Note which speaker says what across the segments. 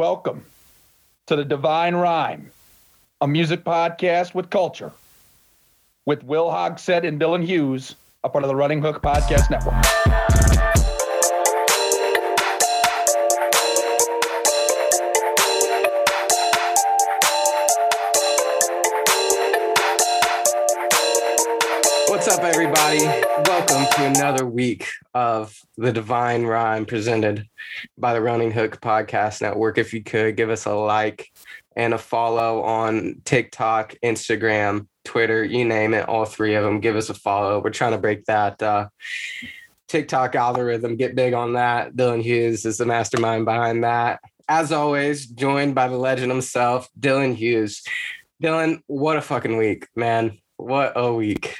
Speaker 1: Welcome to the Divine Rhyme, a music podcast with culture, with Will Hogsett and Dylan Hughes, a part of the Running Hook Podcast Network.
Speaker 2: Another week of the Divine Rhyme presented by the Running Hook Podcast Network. If you could give us a like and a follow on TikTok, Instagram, Twitter, you name it, all three of them, give us a follow. We're trying to break that uh, TikTok algorithm, get big on that. Dylan Hughes is the mastermind behind that. As always, joined by the legend himself, Dylan Hughes. Dylan, what a fucking week, man. What a week.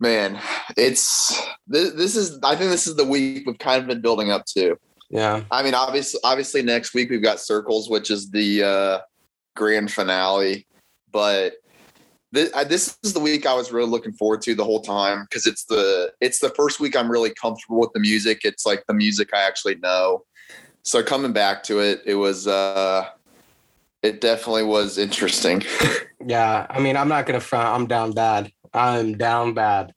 Speaker 3: Man, it's this, this is I think this is the week we've kind of been building up to.
Speaker 2: Yeah.
Speaker 3: I mean, obviously obviously next week we've got Circles, which is the uh grand finale, but this, this is the week I was really looking forward to the whole time because it's the it's the first week I'm really comfortable with the music. It's like the music I actually know. So coming back to it, it was uh it definitely was interesting.
Speaker 2: yeah, I mean, I'm not gonna front. I'm down bad. I'm down bad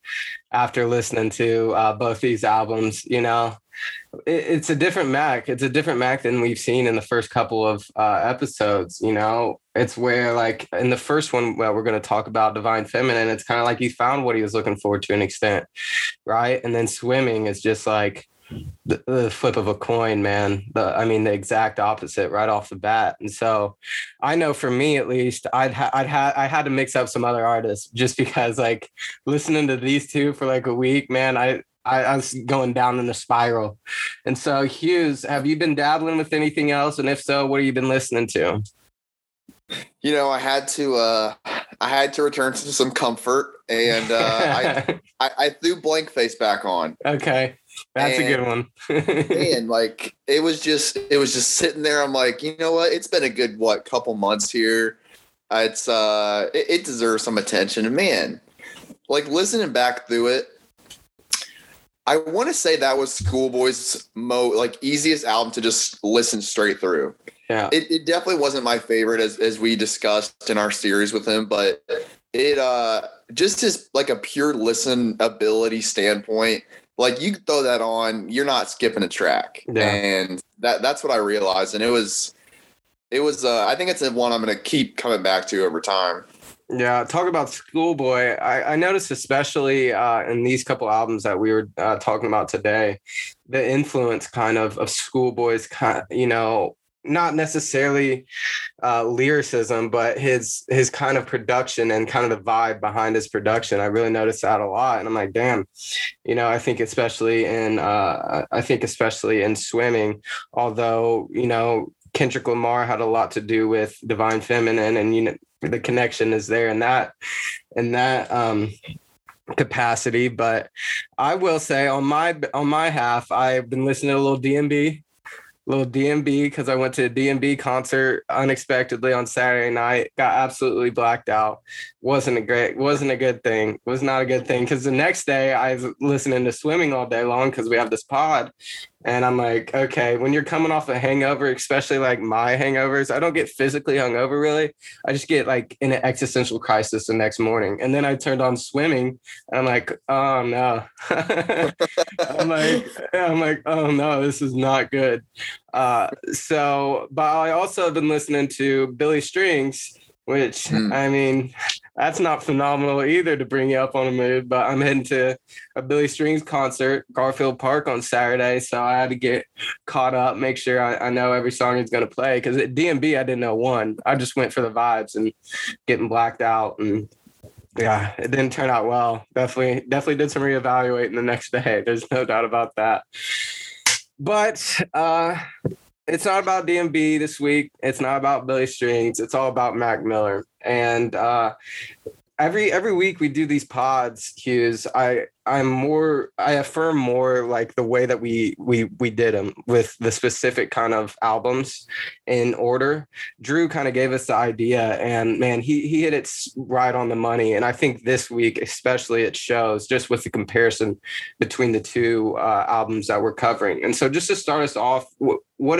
Speaker 2: after listening to uh, both these albums. You know, it, it's a different Mac. It's a different Mac than we've seen in the first couple of uh, episodes. You know, it's where like in the first one, well, we're going to talk about Divine Feminine. It's kind of like he found what he was looking for to an extent, right? And then Swimming is just like the, the, flip of a coin, man. The, I mean, the exact opposite right off the bat. And so, I know for me at least, I'd ha- I'd had I had to mix up some other artists just because like listening to these two for like a week, man. I I, I was going down in a spiral. And so, Hughes, have you been dabbling with anything else? And if so, what have you been listening to?
Speaker 3: You know, I had to uh I had to return to some comfort and uh I, I, I threw blank face back on.
Speaker 2: Okay. That's and, a good one.
Speaker 3: and like it was just it was just sitting there. I'm like, you know what? It's been a good what couple months here. It's uh it, it deserves some attention. And man, like listening back through it, I want to say that was Schoolboy's mo like easiest album to just listen straight through.
Speaker 2: Yeah.
Speaker 3: It, it definitely wasn't my favorite as as we discussed in our series with him, but it uh just as like a pure listen ability standpoint, like you throw that on, you're not skipping a track. Yeah. And that that's what I realized. And it was it was uh I think it's the one I'm gonna keep coming back to over time.
Speaker 2: Yeah, talk about Schoolboy. I, I noticed, especially uh, in these couple albums that we were uh, talking about today, the influence kind of of Schoolboy's kind, you know, not necessarily uh, lyricism, but his his kind of production and kind of the vibe behind his production. I really noticed that a lot, and I'm like, damn, you know, I think especially in uh, I think especially in swimming, although you know Kendrick Lamar had a lot to do with Divine Feminine, and you know the connection is there in that in that um, capacity. But I will say on my on my half, I've been listening to a little DMB little DMB because I went to a DMB concert unexpectedly on Saturday night. Got absolutely blacked out. wasn't a great, wasn't a good thing. Was not a good thing because the next day I was listening to swimming all day long because we have this pod, and I'm like, okay, when you're coming off a hangover, especially like my hangovers, I don't get physically hungover really. I just get like in an existential crisis the next morning. And then I turned on swimming and I'm like, oh no. I'm like, I'm like, oh no, this is not good. Uh, so, but I also have been listening to Billy Strings which mm. I mean, that's not phenomenal either to bring you up on a mood. But I'm heading to a Billy Strings concert, Garfield Park on Saturday, so I had to get caught up, make sure I, I know every song he's going to play. Because at DMB, I didn't know one. I just went for the vibes and getting blacked out and. Yeah, it didn't turn out well. Definitely, definitely did some reevaluating the next day. There's no doubt about that. But uh, it's not about DMB this week. It's not about Billy Strings. It's all about Mac Miller. And uh, every every week we do these pods hughes. I i'm more i affirm more like the way that we we we did them with the specific kind of albums in order. Drew kind of gave us the idea and man he he hit it right on the money. And i think this week especially it shows just with the comparison between the two uh, albums that we're covering. And so just to start us off what what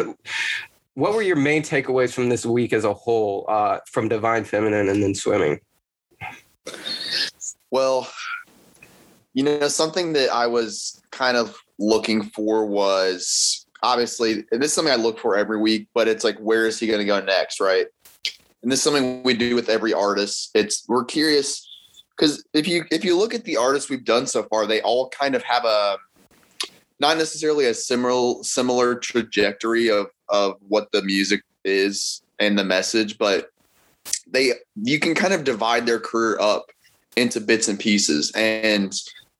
Speaker 2: what were your main takeaways from this week as a whole uh, from divine feminine and then swimming
Speaker 3: well, you know, something that I was kind of looking for was obviously, this is something I look for every week, but it's like, where is he going to go next? Right. And this is something we do with every artist. It's, we're curious because if you, if you look at the artists we've done so far, they all kind of have a, not necessarily a similar, similar trajectory of, of what the music is and the message, but they you can kind of divide their career up into bits and pieces. And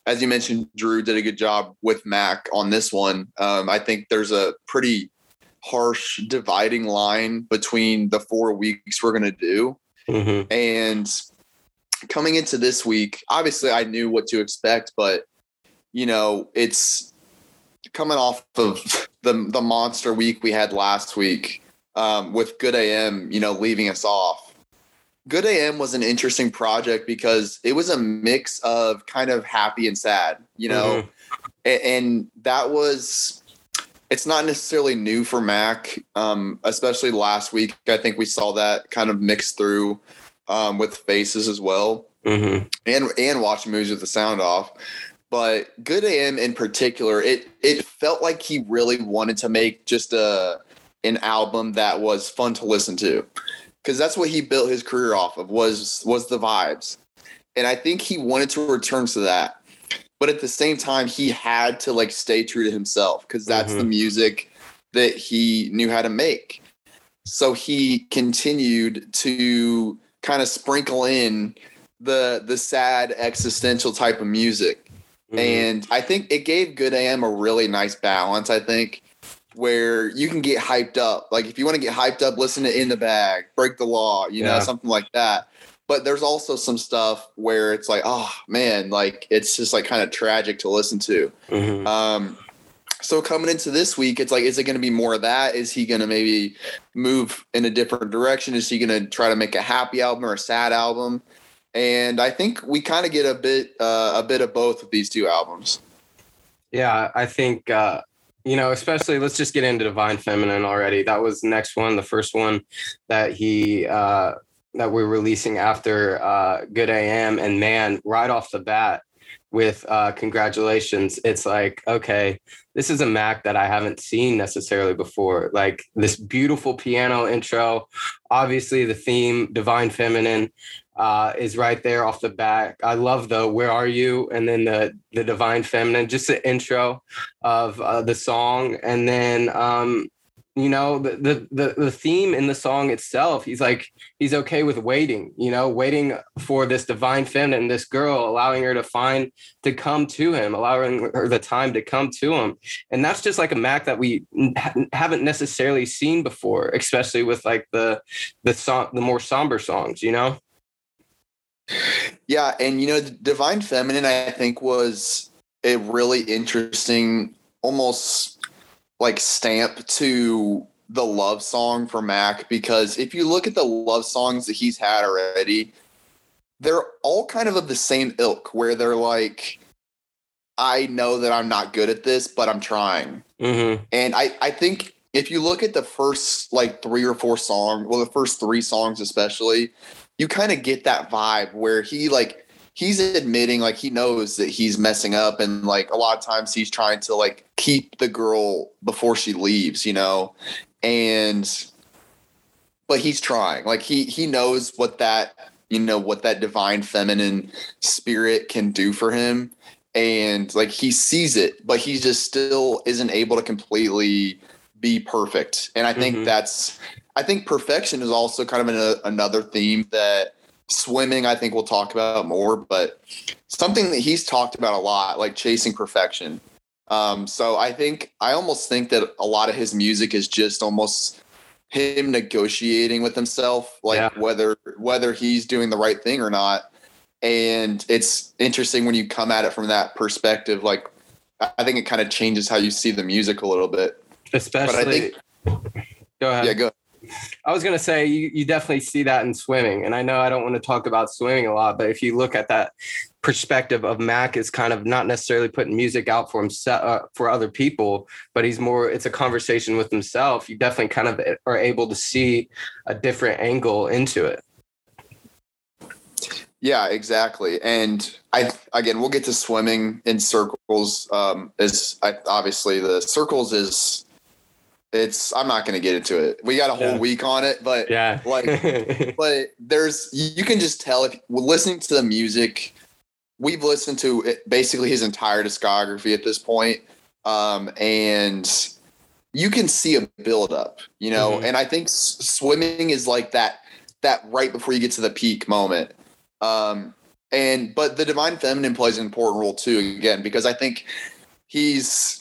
Speaker 3: as you mentioned, Drew did a good job with Mac on this one. Um, I think there's a pretty harsh dividing line between the four weeks we're going to do. Mm-hmm. And coming into this week, obviously I knew what to expect, but you know, it's coming off of the the monster week we had last week um, with Good AM, you know, leaving us off. Good AM was an interesting project because it was a mix of kind of happy and sad, you know, mm-hmm. and, that was. It's not necessarily new for Mac, um, especially last week. I think we saw that kind of mixed through um, with faces as well, mm-hmm. and and watching movies with the sound off. But Good AM in particular, it it felt like he really wanted to make just a an album that was fun to listen to because that's what he built his career off of was was the vibes, and I think he wanted to return to that, but at the same time he had to like stay true to himself because that's mm-hmm. the music that he knew how to make. So he continued to kind of sprinkle in the the sad existential type of music. Mm-hmm. And I think it gave Good AM a really nice balance. I think where you can get hyped up. Like if you want to get hyped up, listen to In the Bag, Break the Law, you yeah. know, something like that. But there's also some stuff where it's like, oh man, like it's just like kind of tragic to listen to. Mm-hmm. Um, so coming into this week, it's like, is it going to be more of that? Is he going to maybe move in a different direction? Is he going to try to make a happy album or a sad album? And I think we kind of get a bit, uh, a bit of both with these two albums.
Speaker 2: Yeah, I think uh, you know, especially let's just get into Divine Feminine already. That was the next one, the first one that he uh that we're releasing after uh Good AM. And man, right off the bat with uh congratulations, it's like, okay, this is a Mac that I haven't seen necessarily before. Like this beautiful piano intro, obviously the theme, Divine Feminine uh, is right there off the back. I love the "Where Are You" and then the the Divine Feminine, just the intro of uh, the song, and then um, you know the, the the the theme in the song itself. He's like he's okay with waiting, you know, waiting for this divine feminine, this girl, allowing her to find to come to him, allowing her the time to come to him, and that's just like a Mac that we haven't necessarily seen before, especially with like the the song, the more somber songs, you know.
Speaker 3: Yeah, and you know, the Divine Feminine, I think, was a really interesting, almost like stamp to the love song for Mac because if you look at the love songs that he's had already, they're all kind of of the same ilk where they're like, I know that I'm not good at this, but I'm trying. Mm-hmm. And I, I think if you look at the first like three or four songs, well, the first three songs especially, you kind of get that vibe where he like he's admitting like he knows that he's messing up and like a lot of times he's trying to like keep the girl before she leaves, you know. And but he's trying. Like he he knows what that you know what that divine feminine spirit can do for him and like he sees it but he just still isn't able to completely be perfect and i think mm-hmm. that's I think perfection is also kind of an, another theme that swimming I think we'll talk about more, but something that he's talked about a lot, like chasing perfection. Um, so I think I almost think that a lot of his music is just almost him negotiating with himself, like yeah. whether whether he's doing the right thing or not. and it's interesting when you come at it from that perspective. Like, I think it kind of changes how you see the music a little bit.
Speaker 2: Especially,
Speaker 3: think,
Speaker 2: go ahead.
Speaker 3: Yeah, go.
Speaker 2: I was gonna say you, you definitely see that in swimming, and I know I don't want to talk about swimming a lot, but if you look at that perspective of Mac is kind of not necessarily putting music out for himself uh, for other people, but he's more it's a conversation with himself. You definitely kind of are able to see a different angle into it.
Speaker 3: Yeah, exactly. And I again, we'll get to swimming in circles. Um, is I, obviously the circles is it's I'm not going to get into it. We got a whole yeah. week on it, but
Speaker 2: yeah,
Speaker 3: like, but there's you can just tell if listening to the music. We've listened to it, basically his entire discography at this point, um, and you can see a build up, you know. Mm-hmm. And I think s- swimming is like that that right before you get to the peak moment. Um, and but the divine feminine plays an important role too, again, because I think he's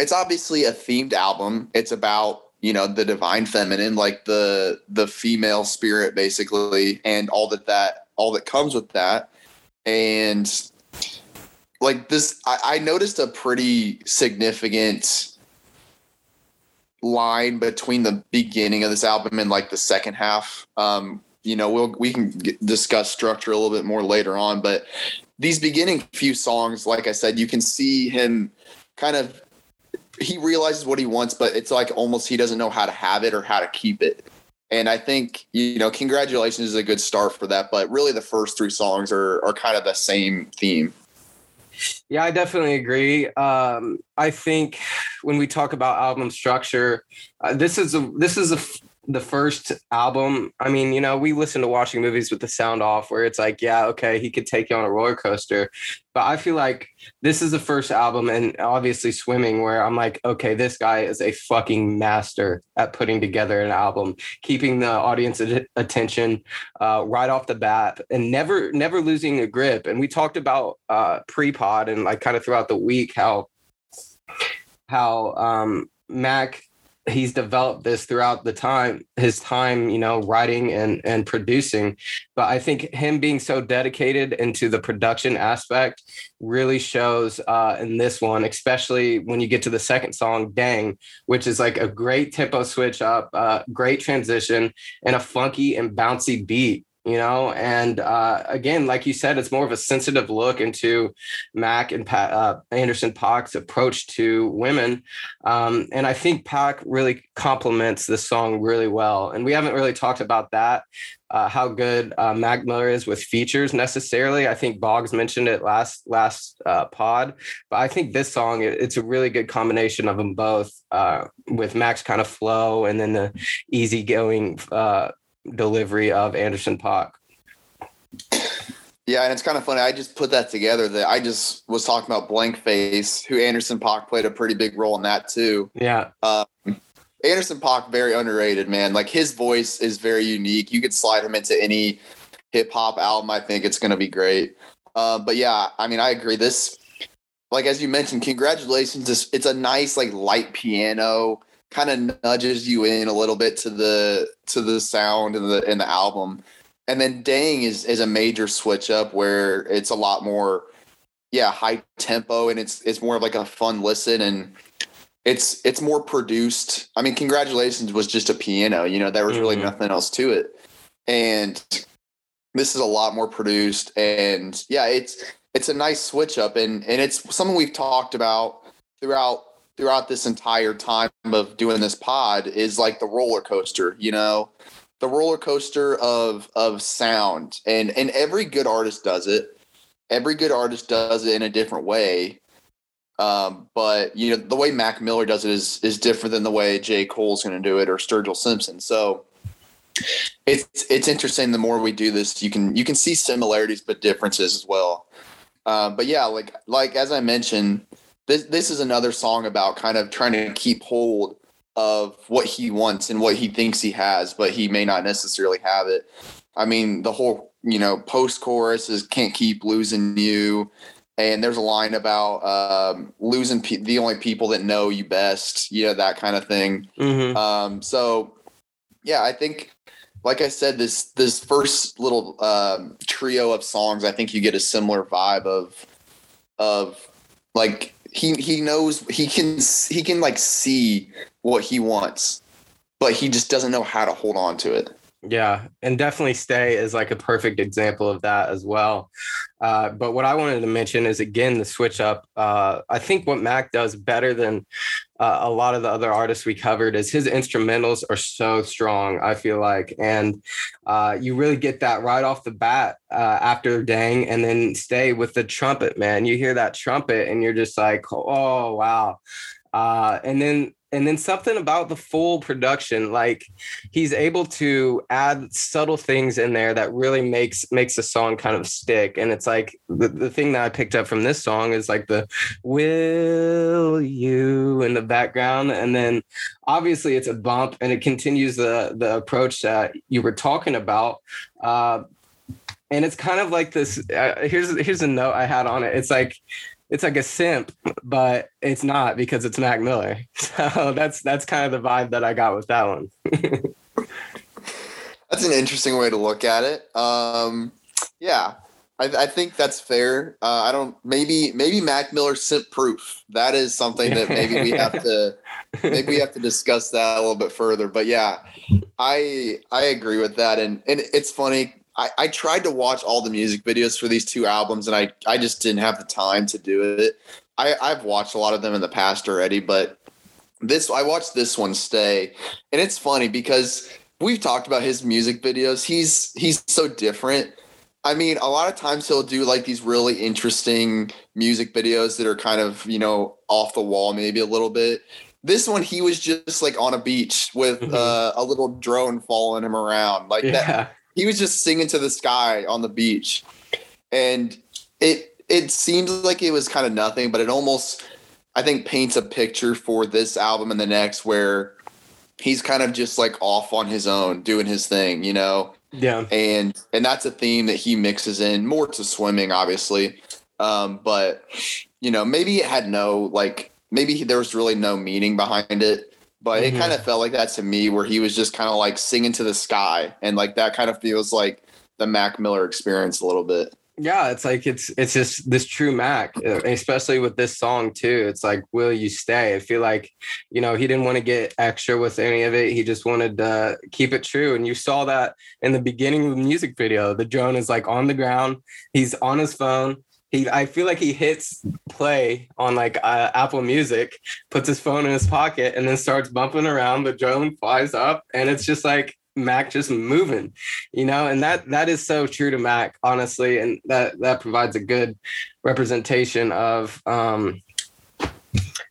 Speaker 3: it's obviously a themed album. It's about you know the divine feminine, like the the female spirit, basically, and all that that all that comes with that. And like this, I, I noticed a pretty significant line between the beginning of this album and like the second half. Um, you know, we'll we can get, discuss structure a little bit more later on, but these beginning few songs, like I said, you can see him kind of he realizes what he wants, but it's like almost he doesn't know how to have it or how to keep it. And I think, you know, congratulations is a good start for that. But really the first three songs are are kind of the same theme.
Speaker 2: Yeah, I definitely agree. Um, I think when we talk about album structure, uh, this is a this is a the first album, I mean, you know, we listen to watching movies with the sound off where it's like, yeah, okay, he could take you on a roller coaster. But I feel like this is the first album, and obviously swimming, where I'm like, okay, this guy is a fucking master at putting together an album, keeping the audience attention uh, right off the bat, and never never losing a grip. And we talked about uh, pre-pod and like kind of throughout the week how how um, Mac he's developed this throughout the time his time you know writing and and producing. But i think him being so dedicated into the production aspect really shows uh in this one especially when you get to the second song dang which is like a great tempo switch up uh great transition and a funky and bouncy beat you know? And uh, again like you said it's more of a sensitive look into mac and Pat, uh, anderson .paak's approach to women. Um, and i think Paak really complements this song really well. And we haven't really talked about that uh, how good uh, mac miller is with features necessarily. I think boggs mentioned it last last uh, pod but i think this song it's a really good combination of them both uh, with mac's kind of flow and then the easygoing delivery of Anderson .Paak.
Speaker 3: Yeah, and it's kind of funny. I just put that together. That I just was talking about Blank Face, who Anderson .Paak played a pretty big role in that too.
Speaker 2: Yeah.
Speaker 3: Um, Anderson .Paak very underrated, man. Like his voice is very unique. You could slide him into any hip hop album. I think it's going to be great. Uh, but yeah, I mean, I agree. This, like as you mentioned, congratulations. It's, it's a nice like light piano kind of nudges you in a little bit to the to the sound in the in the album. And then Dang is is a major switch up where it's a lot more yeah, high tempo and it's it's more of like a fun listen and it's it's more produced. I mean, congratulations was just a piano, you know, there was really mm-hmm. nothing else to it. And this is a lot more produced and yeah, it's it's a nice switch up and and it's something we've talked about throughout throughout this entire time of doing this pod is like the roller coaster, you know, the roller coaster of of sound. And and every good artist does it. Every good artist does it in a different way. Um, but you know, the way Mac Miller does it is is different than the way J. Cole's gonna do it or Sturgill Simpson. So it's it's interesting the more we do this, you can you can see similarities but differences as well. Uh, but yeah, like like as I mentioned, this this is another song about kind of trying to keep hold of what he wants and what he thinks he has, but he may not necessarily have it. I mean, the whole you know post chorus is "Can't keep losing you," and there's a line about um, losing pe- the only people that know you best, you know that kind of thing. Mm-hmm. Um, so, yeah, I think like I said, this this first little um, trio of songs, I think you get a similar vibe of of like he he knows he can he can like see what he wants, but he just doesn't know how to hold on to it.
Speaker 2: Yeah, and definitely stay is like a perfect example of that as well. Uh, but what I wanted to mention is again the switch up. Uh, I think what Mac does better than uh, a lot of the other artists we covered is his instrumentals are so strong. I feel like, and uh, you really get that right off the bat uh, after "Dang," and then stay with the trumpet. Man, you hear that trumpet, and you're just like, oh wow. Uh, and then and then something about the full production like he's able to add subtle things in there that really makes makes the song kind of stick. And it's like the, the thing that i picked up from this song is like the will you? in the background. And then obviously it's a bump and it continues the the approach that you were talking about. Uh, and it's kind of like this uh, here's here's a note i had on it. It's like it's like a simp, but it's not because it's Mac Miller. So that's that's kind of the vibe that I got with that one.
Speaker 3: that's an interesting way to look at it. Um, yeah, I, I, think that's fair. Uh, I don't maybe maybe Mac Miller simp proof. That is something that maybe we have to maybe we have to discuss that a little bit further. But yeah, I I agree with that, and and it's funny I, I tried to watch all the music videos for these two albums and I, I just didn't have the time to do it. I, I've watched a lot of them in the past already, but this I watched this one stay. And it's funny because we've talked about his music videos. He's he's so different. I mean, a lot of times he'll do like these really interesting music videos that are kind of, you know, off the wall maybe a little bit. This one he was just like on a beach with mm-hmm. uh, a little drone following him around. Like yeah. that he was just singing to the sky on the beach, and it it seemed like it was kind of nothing, but it almost I think paints a picture for this album and the next where he's kind of just like off on his own doing his thing, you know.
Speaker 2: Yeah.
Speaker 3: And and that's a theme that he mixes in more to swimming obviously. Um but you know, maybe it had no like maybe there was really no meaning behind it but mm-hmm. it kind of felt like that to me where he was just kind of like singing to the sky and like that kind of feels like the mac miller experience a little bit.
Speaker 2: Yeah it's like it's it's just this true mac uh, especially with this song too. It's like will you stay? I feel like you know he didn't want to get extra with any of it. He just wanted to keep it true. And you saw that in the beginning of the music video. The drone is like on the ground. He's on his phone he I feel like he hits play on like uh, Apple Music, puts his phone in his pocket, and then starts bumping around. The drone flies up, and it's just like Mac just moving, you know, and that that is so true to Mac, honestly, and that that provides a good representation of um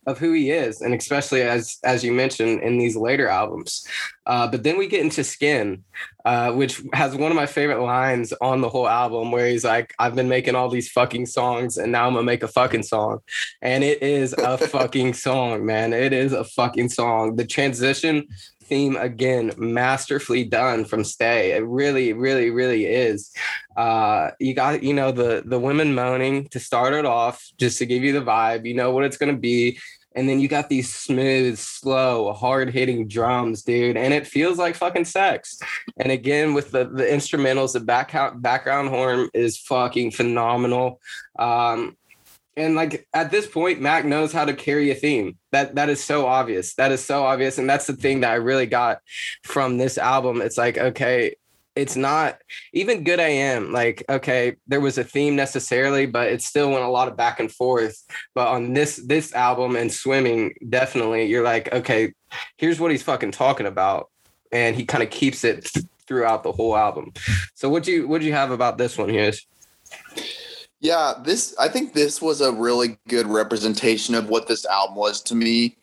Speaker 2: of who he is, and especially as as you mentioned in these later albums. Uh, but then we get into Skin, uh, which has one of my favorite lines on the whole album, where he's like, "I've been making all these fucking songs, and now I'm gonna make a fucking song," and it is a fucking song, man. It is a fucking song. The transition theme again masterfully done from stay it really really really is uh you got you know the the women moaning to start it off just to give you the vibe you know what it's going to be and then you got these smooth, slow, hard hitting drums, dude, and it feels like fucking sex. And again, with the the instrumentals, the back background horn is fucking phenomenal. Um, and like at this point, Mac knows how to carry a theme. That that is so obvious. That is so obvious, and that's the thing that I really got from this album. It's like, okay, it's not even good. I am like, okay, there was a theme necessarily, but it still went a lot of back and forth. But on this this album and swimming, definitely, you're like, okay, here's what he's fucking talking about, and he kind of keeps it throughout the whole album. So what do you what do you have about this one, here?
Speaker 3: Yeah, this I think this was a really good representation of what this album was to me.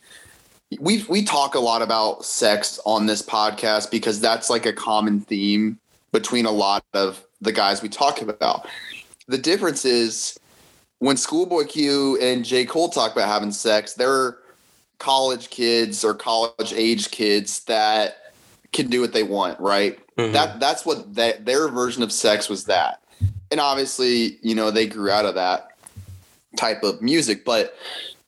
Speaker 3: We we talk a lot about sex on this podcast because that's like a common theme between a lot of the guys we talk about. The difference is when Schoolboy Q and J. Cole talk about having sex, they're college kids or college age kids that can do what they want, right? Mm-hmm. That that's what that their version of sex was that and obviously, you know, they grew out of that type of music. But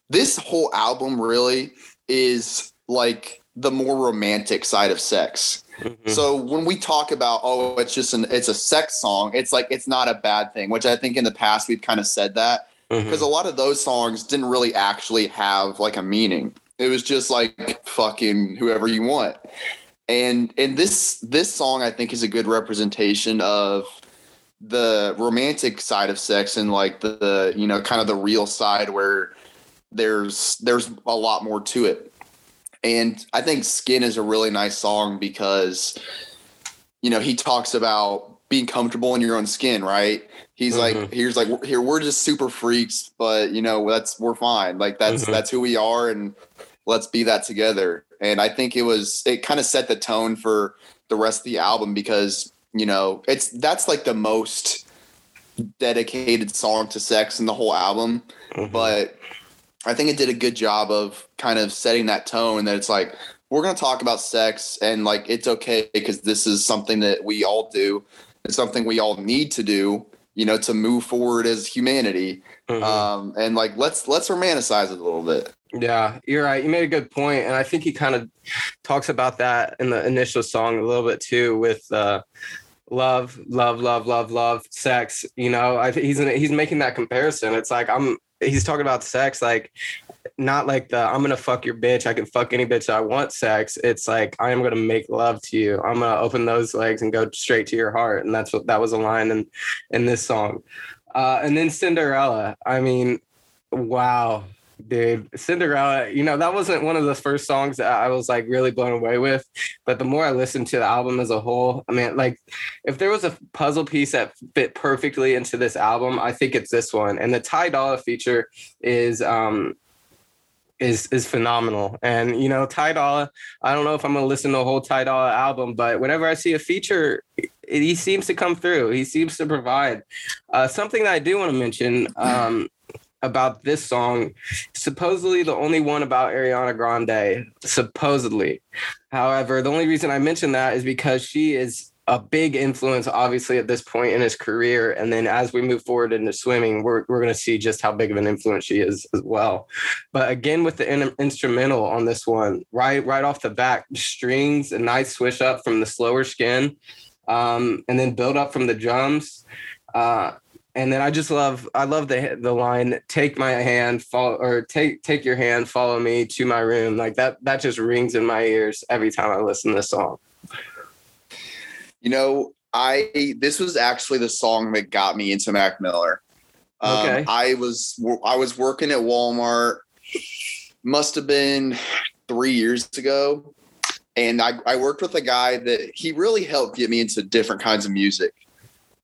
Speaker 3: this whole album really is like the more romantic side of sex.
Speaker 2: Mhm.
Speaker 3: So when we talk about oh, it's just an it's a sex song, it's like it's not a bad thing. Which I think in the past we've kind of said that because a lot of those songs didn't really actually have like a meaning. It was just like fucking whoever you want. And and this this song I think is a good representation of the romantic side of sex and like the, the you know kind of the real side where there's there's a lot more to it. And I think Skin is a really nice song because you know he talks about being comfortable in your own skin, right? He's like
Speaker 2: Mhm.
Speaker 3: here's like here we're just super freaks, but you know that's we're fine. Like that's
Speaker 2: Mhm.
Speaker 3: that's who we are, and let's be that together. And I think it was it kind of set the tone for the rest of the album because you know it's that's like the most dedicated song to sex in the whole album
Speaker 2: Mhm.
Speaker 3: but I think it did a good job of kind of setting that tone that it's like we're going to talk about sex and like it's okay because this is something that we all do. It's something we all need to do, you know, to move forward as humanity.
Speaker 2: Mhm.
Speaker 3: Um, and like let's let's romanticize it a little bit.
Speaker 2: Yeah, you're right. You made a good point, and I think he kind of talks about that in the initial song a little bit too, with uh, love, love, love, love, love, sex. You know, I think he's in, he's making that comparison. It's like I'm he's talking about sex, like not like the I'm gonna fuck your bitch. I can fuck any bitch I want. Sex. It's like I am gonna make love to you. I'm gonna open those legs and go straight to your heart, and that's what that was a line in in this song. Uh, and then Cinderella. I mean, wow dude cinderella you know that wasn't one of the first songs that i was like really blown away with but the more i listened to the album as a whole i mean like if there was a puzzle piece that fit perfectly into this album i think it's this one and the ty dolla feature is um is is phenomenal and you know ty dolla i don't know if i'm gonna listen to the whole ty dolla album but whenever i see a feature it, he seems to come through he seems to provide uh, something that i do want to mention um about this song, supposedly the only one about Ariana Grande, supposedly. However, the only reason I mention that is because she is a big influence, obviously, at this point in his career. And then as we move forward into swimming, we're, we're going to see just how big of an influence she is as well. But again, with the in- instrumental on this one, right, right off the back, strings, a nice swish up from the slower skin, um, and then build up from the drums. Uh, and then I just love I love the the line take my hand follow or take take your hand follow me to my room like that that just rings in my ears every time I listen to this song.
Speaker 3: You know, I this was actually the song that got me into Mac Miller. Um,
Speaker 2: Okay.
Speaker 3: I was I was working at Walmart. Must have been three years ago, and I, I worked with a guy that he really helped get me into different kinds of music.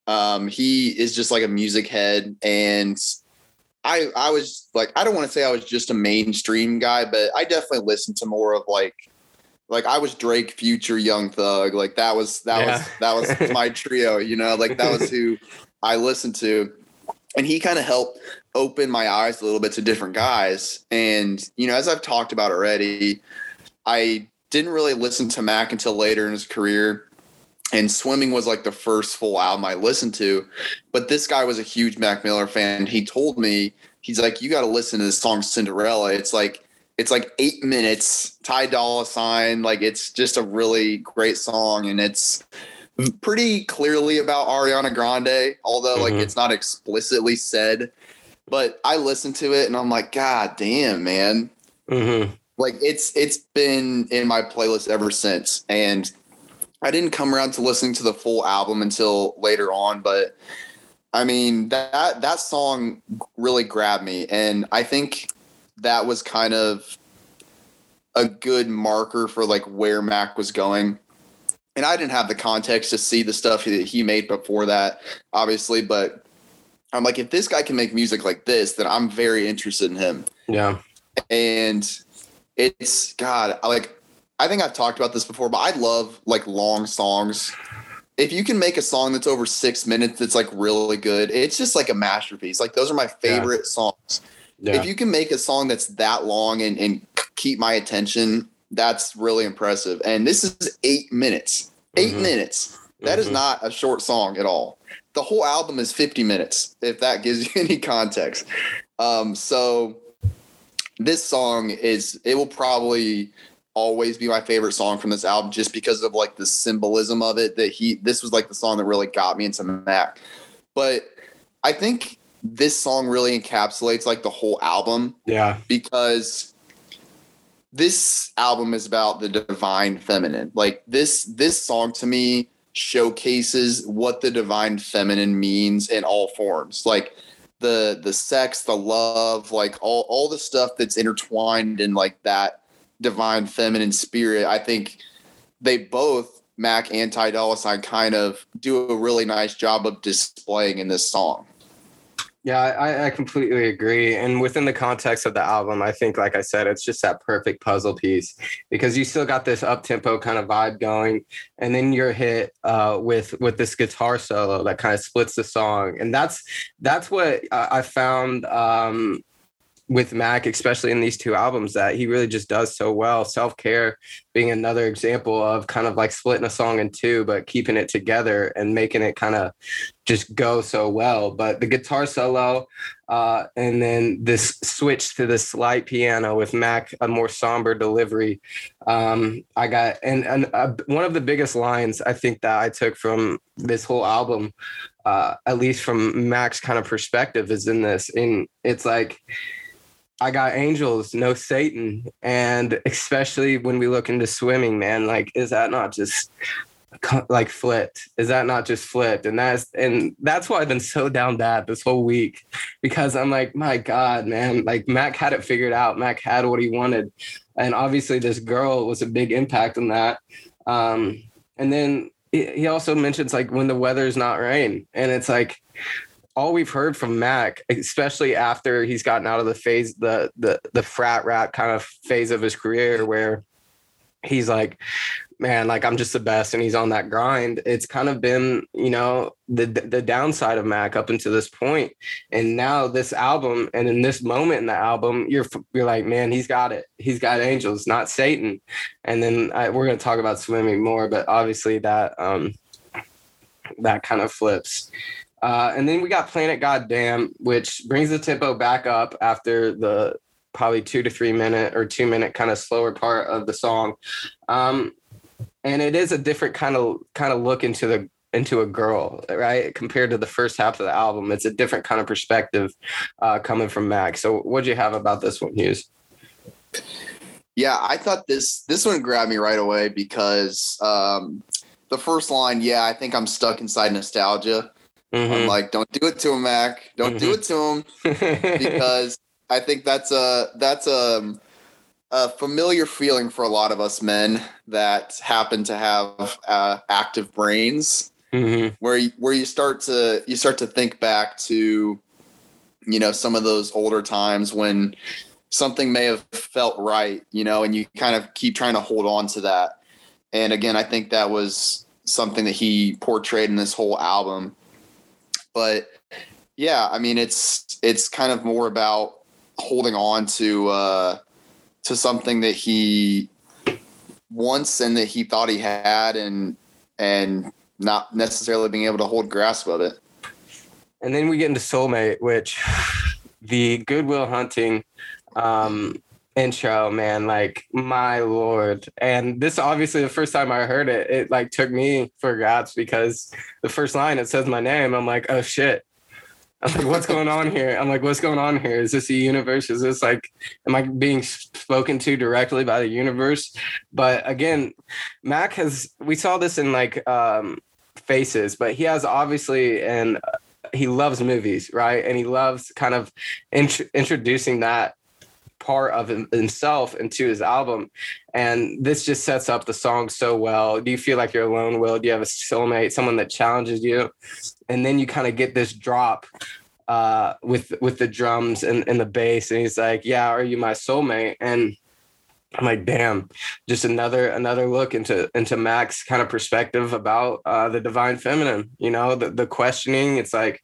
Speaker 3: Um, he is just like a music head, and I I was like I don't want to say I was just a mainstream guy, but I definitely listened to more of like like I was Drake, Future, Young Thug. Like that was that
Speaker 2: Yeah.
Speaker 3: was that was my trio. You know, like that was who I listened to, and he kind of helped open my eyes a little bit to different guys. And you know, as I've talked about already, I didn't really listen to Mac until later in his career. And swimming was like the first full album I listened to. But this guy was a huge Mac Miller fan. He told me, he's like, you got to listen to this song Cinderella. It's like it's like eight minutes, Ty Dolla Sign. Like it's just a really great song, and it's pretty clearly about Ariana Grande, although like
Speaker 2: Mhm.
Speaker 3: it's not explicitly said. But I listened to it and I'm like, God damn, man.
Speaker 2: Mm-hmm.
Speaker 3: Like it's it's been in my playlist ever since. And I didn't come around to listening to the full album until later on, but I mean that that song really grabbed me. And I think that was kind of a good marker for like where Mac was going. And I didn't have the context to see the stuff that he made before that, obviously, but I'm like, if this guy can make music like this, then I'm very interested in him.
Speaker 2: Yeah.
Speaker 3: And it's God, I like I think I've talked about this before, but I love like long songs. If you can make a song that's over six minutes that's like really good, it's just like a masterpiece. Like those are my favorite songs
Speaker 2: Yeah.
Speaker 3: if you can make a song that's that long and, and keep my attention, that's really impressive. And this is eight minutes. 8
Speaker 2: Mhm.
Speaker 3: minutes. That is
Speaker 2: Mhm.
Speaker 3: not a short song at all. The whole album is 50 minutes, if that gives you any context. Um, so this song is it will probably always be my favorite song from this album just because of like the symbolism of it that he this was like the song that really got me into Mac. But I think this song really encapsulates like the whole album
Speaker 2: Yeah.
Speaker 3: because this album is about the divine feminine. Like this this song to me showcases what the divine feminine means in all forms. Like the the sex, the love, like all all the stuff that's intertwined in like that divine feminine spirit. I think they both Mac and Ty Dolla Sign kind of do a really nice job of displaying in this song.
Speaker 2: Yeah, I, I completely agree. And within the context of the album, I think, like I said, it's just that perfect puzzle piece because you still got this up tempo kind of vibe going, and then you're hit uh, with with this guitar solo that kind of splits the song, and that's that's what I, I found. Um, with Mac, especially in these two albums, that he really just does so well. Self care being another example of kind of like splitting a song in two, but keeping it together and making it kind of just go so well. But the guitar solo, uh, and then this switch to the slight piano with Mac, a more somber delivery. Um, I got, and, and uh, one of the biggest lines I think that I took from this whole album, uh, at least from Mac's kind of perspective, is in this. And it's like, I got angels, no Satan. And especially when we look into swimming, man, like, is that not just like flipped? Is that not just flipped? And that's and that's why I've been so down bad this whole week because I'm like, my God, man, like Mac had it figured out. Mac had what he wanted. And obviously this girl was a big impact on that. Um, and then he also mentions like when the weather's not rain. And it's like all we've heard from Mac, especially after he's gotten out of the phase, the the the frat rap kind of phase of his career, where he's like, man, like I'm just the best, and he's on that grind. It's kind of been, you know, the the downside of Mac up until this point, and now this album, and in this moment in the album, you're you're like, man, he's got it. He's got angels, not Satan. And then I, we're gonna talk about swimming more, but obviously that um that kind of flips. Uh, and then we got Planet Goddamn, which brings the tempo back up after the probably two to three minute or two minute kind of slower part of the song. Um, and it is a different kind of kind of look into the into a girl, right? Compared to the first half of the album, it's a different kind of perspective uh, coming from Mac. So, what do you have about this one, Hughes?
Speaker 3: Yeah, I thought this this one grabbed me right away because um, the first line, yeah, I think I'm stuck inside nostalgia. Mm-hmm. I'm like, don't do it to him, Mac. Don't mm-hmm. do it to him because I think that's a that's a, a familiar feeling for a lot of us men that happen to have uh, active brains, mm-hmm. where you, where you start to you start to think back to, you know, some of those older times when something may have felt right, you know, and you kind of keep trying to hold on to that. And again, I think that was something that he portrayed in this whole album but yeah, I mean, it's it's kind of more about holding on to uh, to something that he wants and that he thought he had, and and not necessarily being able to hold grasp of it.
Speaker 2: And then we get into soulmate, which the Good Will Hunting um, intro, man, like my lord. And this obviously the first time I heard it, it like took me for gaps because the first line it says my name. I'm like, oh shit. I'm like, what's going on here? I'm like, what's going on here? Is this a universe? Is this like, am I being spoken to directly by the universe? But again, Mac has, we saw this in like um, Faces, but he has obviously, and he loves movies, right? And he loves kind of int- introducing that part of himself into his album. And this just sets up the song so well. Do you feel like you're alone, Will? Do you have a soulmate, someone that challenges you? And then you kind of get this drop uh, with with the drums and, and the bass. And he's like, Yeah, are you my soulmate? And I'm like, damn, just another another look into into Mac's kind of perspective about uh, the divine feminine. You know, the the questioning. It's like,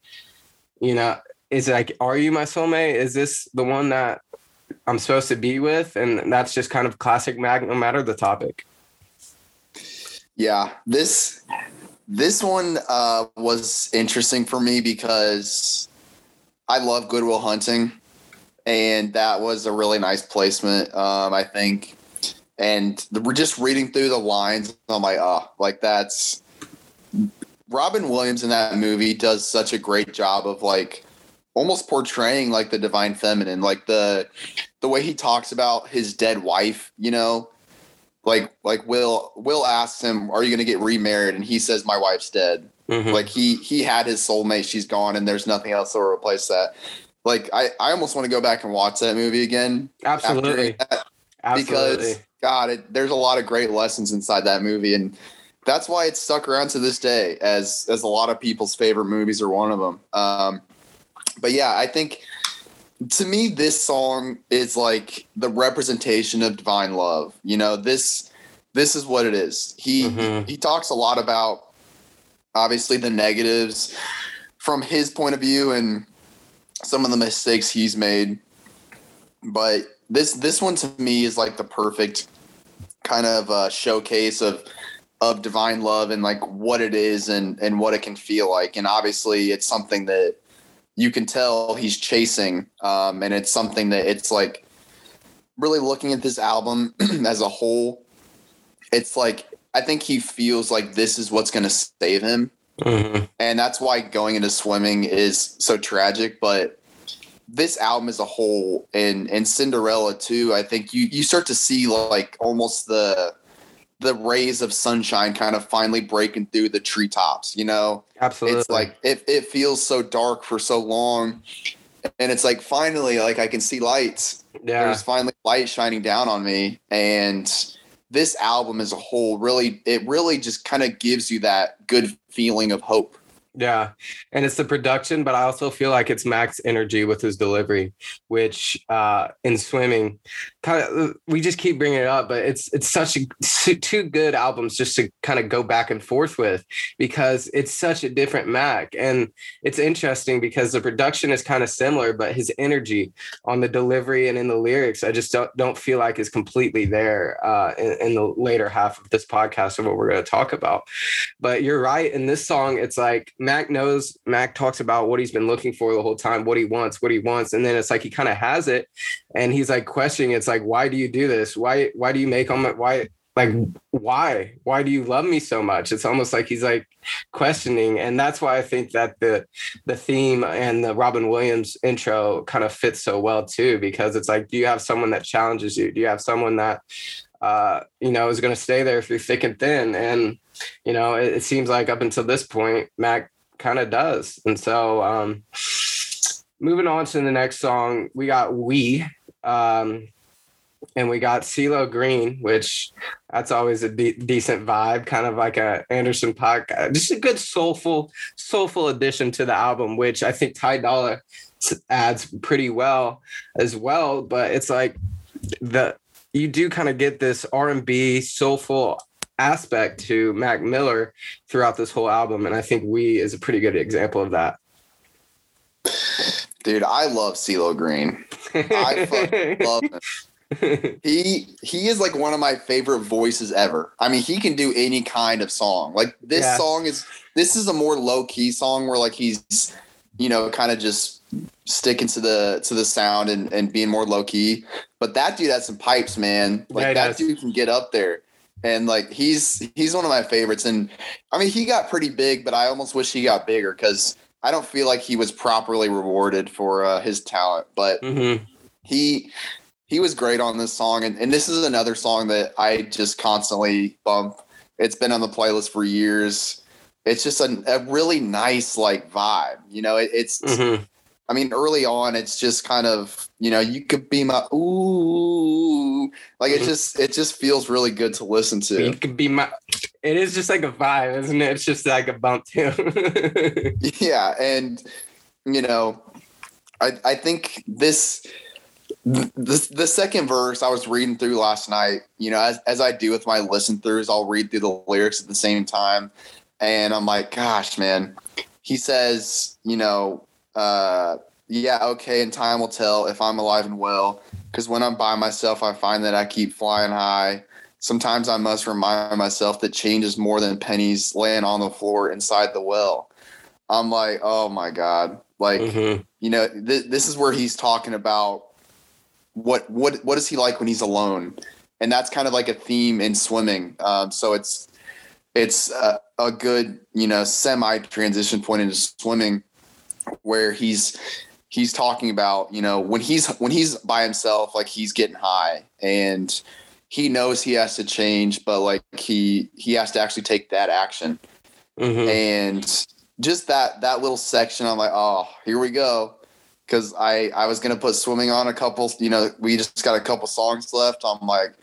Speaker 2: you know, it's like, are you my soulmate? Is this the one that I'm supposed to be with, and that's just kind of classic Mac, no matter the topic.
Speaker 3: Yeah, this this one uh, was interesting for me because I love Good Will Hunting, and that was a really nice placement. Um, I think, and we're just reading through the lines. I'm like, oh, like that's Robin Williams in that movie does such a great job of like almost portraying like the divine feminine, like the the way he talks about his dead wife, you know, like like Will Will asks him, "Are you going to get remarried?" and he says, "My wife's dead."
Speaker 2: Mhm.
Speaker 3: Like he he had his soulmate, she's gone, and there's nothing else that will replace that. Like I I almost want to go back and watch that movie again
Speaker 2: absolutely,
Speaker 3: that
Speaker 2: absolutely.
Speaker 3: because God, it, there's a lot of great lessons inside that movie, and that's why it's stuck around to this day as as a lot of people's favorite movies are one of them. Um, but yeah, I think to me this song is like the representation of divine love. You know this this is what it is. He
Speaker 2: Mhm.
Speaker 3: he talks a lot about obviously the negatives from his point of view and some of the mistakes he's made but this this one to me is like the perfect kind of uh, showcase of of divine love and like what it is and and what it can feel like and obviously it's something that you can tell he's chasing um and it's something that it's like really looking at this album as a whole it's like i think he feels like this is what's going to save him
Speaker 2: Mhm.
Speaker 3: and that's why going into swimming is so tragic but this album as a whole and and cinderella too i think you you start to see like almost the the rays of sunshine kind of finally breaking through the treetops you know
Speaker 2: absolutely.
Speaker 3: it's like it, it feels so dark for so long and it's like finally like i can see lights
Speaker 2: yeah,
Speaker 3: there's finally light shining down on me and this album as a whole really it really just kind of gives you that good feeling of hope
Speaker 2: Yeah. And it's the production, but I also feel like it's Mac's energy with his delivery, which uh in swimming we just keep bringing it up, but it's it's such a two good albums just to kind of go back and forth with because it's such a different Mac. And it's interesting because the production is kind of similar, but his energy on the delivery and in the lyrics, I just don't don't feel like is completely there uh in, in the later half of this podcast of what we're going to talk about. But you're right. In this song, it's like Mac knows, Mac talks about what he's been looking for the whole time, what he wants, what he wants. And then it's like he kind of has it. And he's like questioning, it's like, why do you do this? Why, why do you make all my, why, like, why, why do you love me so much? It's almost like he's like questioning. And that's why I think that the, the theme and the Robin Williams intro kind of fits so well too, because it's like, do you have someone that challenges you? Do you have someone that, uh, you know, is going to stay there through thick and thin? And, you know, it, it seems like up until this point, Mac kind of does. And so, um, moving on to the next song, we got We, um, and we got CeeLo Green, which that's always a de- decent vibe, kind of like a Anderson Paak, uh, just a good soulful, soulful addition to the album, which I think Ty Dolla adds pretty well as well. But it's like the you do kind of get this R&B soulful aspect to Mac Miller throughout this whole album, and I think We is a pretty good example of that.
Speaker 3: dude i love CeeLo green I fucking love him he he is like one of my favorite voices ever. I mean, he can do any kind of song. Like this
Speaker 2: Yeah.
Speaker 3: song is this is a more low key song where like he's you know kind of just sticking to the to the sound and and being more low key. But that dude has some pipes, man. Like
Speaker 2: Yeah,
Speaker 3: that
Speaker 2: does.
Speaker 3: dude can get up there. And like he's he's one of my favorites. And I mean, he got pretty big, but I almost wish he got bigger because I don't feel like he was properly rewarded for uh, his talent. But
Speaker 2: Mhm.
Speaker 3: he he was great on this song and, and this is another song that i just constantly bump it's been on the playlist for years it's just a, a really nice like vibe you know it, it's
Speaker 2: Mhm.
Speaker 3: i mean early on it's just kind of you know you could be my ooh like it
Speaker 2: Mhm.
Speaker 3: just it just feels really good to listen to
Speaker 2: You could be my. It is just like a vibe, isn't it? It's just like a bump too.
Speaker 3: yeah and you know i i think this the, the second verse i was reading through last night you know as, as i do with my listen throughs i'll read through the lyrics at the same time. And i'm like gosh man. He says you know uh yeah okay and time will tell if i'm alive and well. Because when i'm by myself i find that i keep flying high. Sometimes i must remind myself that change is more than pennies laying on the floor inside the well. I'm like oh my god. Like
Speaker 2: Mhm.
Speaker 3: you know th- this is where he's talking about what what what is he like when he's alone and that's kind of like a theme in swimming. Um, so it's it's a, a good you know semi transition point into swimming where he's he's talking about you know when he's when he's by himself like he's getting high and he knows he has to change but like he he has to actually take that action
Speaker 2: Mhm.
Speaker 3: and just that that little section i'm like oh here we go because i i was gonna put swimming on a couple you know we just got a couple songs left i'm like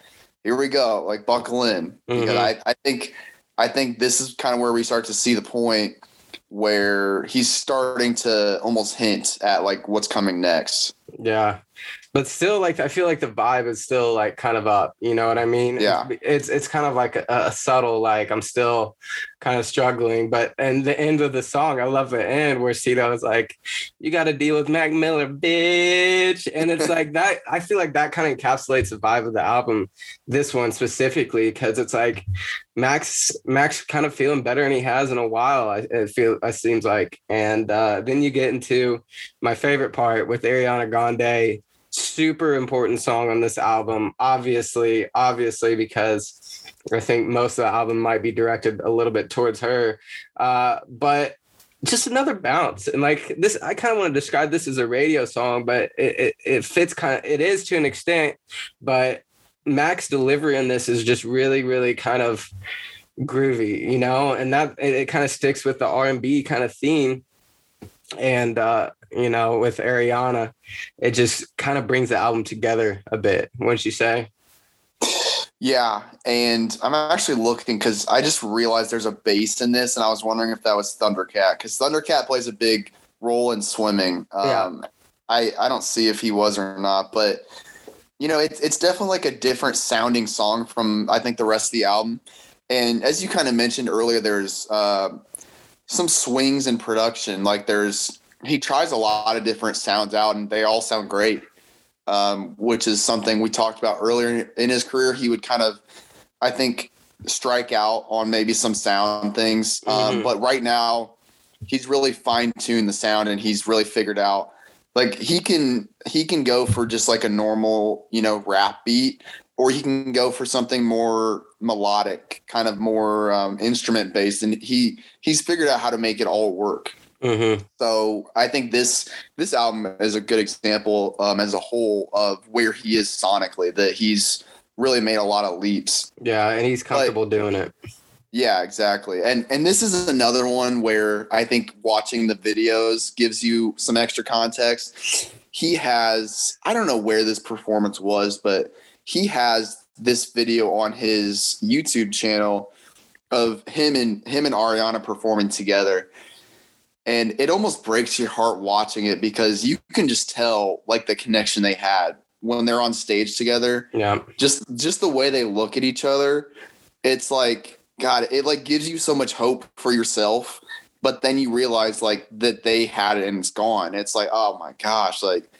Speaker 3: here we go like buckle in because
Speaker 2: Mhm.
Speaker 3: i i think i think this is kind of where we start to see the point where he's starting to almost hint at like what's coming next
Speaker 2: Yeah. But still like I feel like the vibe is still like kind of up, you know what I mean?
Speaker 3: Yeah.
Speaker 2: It's it's kind of like a, a subtle like I'm still kind of struggling, but and the end of the song, I love the end where CeeLo is like, "You got to deal with Mac Miller, bitch," and it's like that. I feel like that kind of encapsulates the vibe of the album. This one specifically because it's like Mac's Mac's kind of feeling better than he has in a while. I it feel it seems like, and uh, then you get into my favorite part with Ariana Grande. Super important song on this album, obviously, obviously because I think most of the album might be directed a little bit towards her. Uh, but just another bounce. And like this, I kind of want to describe this as a radio song, but it, it, it fits kind of, it is to an extent, but max delivery on this is just really, really kind of groovy, you know, and that it, it kind of sticks with the R&B kind of theme. And, uh, you know, with Ariana, it just kind of brings the album together a bit, wouldn't you say?
Speaker 3: yeah and i'm actually looking because i just realized there's a bass in this and i was wondering if that was thundercat because thundercat plays a big role in swimming
Speaker 2: Yeah.
Speaker 3: um i i don't see if he was or not but you know it's, it's definitely like a different sounding song from i think the rest of the album and as you kind of mentioned earlier there's uh, some swings in production like there's he tries a lot of different sounds out and they all sound great um, which is something we talked about earlier in his career. He would kind of, I think, strike out on maybe some sound things. Um,
Speaker 2: Mhm.
Speaker 3: But right now, he's really fine tuned the sound and he's really figured out like he can he can go for just like a normal you know rap beat or he can go for something more melodic kind of more um, instrument based and he he's figured out how to make it all work
Speaker 2: Mm-hmm.
Speaker 3: so I think this this album is a good example um, as a whole of where he is sonically. That he's really made a lot of leaps.
Speaker 2: Yeah, and he's comfortable doing it.
Speaker 3: Yeah, exactly. And and this is another one where I think watching the videos gives you some extra context. He has I don't know where this performance was, but he has this video on his YouTube channel of him and him and Ariana performing together. And it almost breaks your heart watching it because you can just tell like the connection they had when they're on stage together.
Speaker 2: Yeah,
Speaker 3: just just the way they look at each other it's like god it like gives you so much hope for yourself but then you realize like that they had it and it's gone. It's like oh my gosh like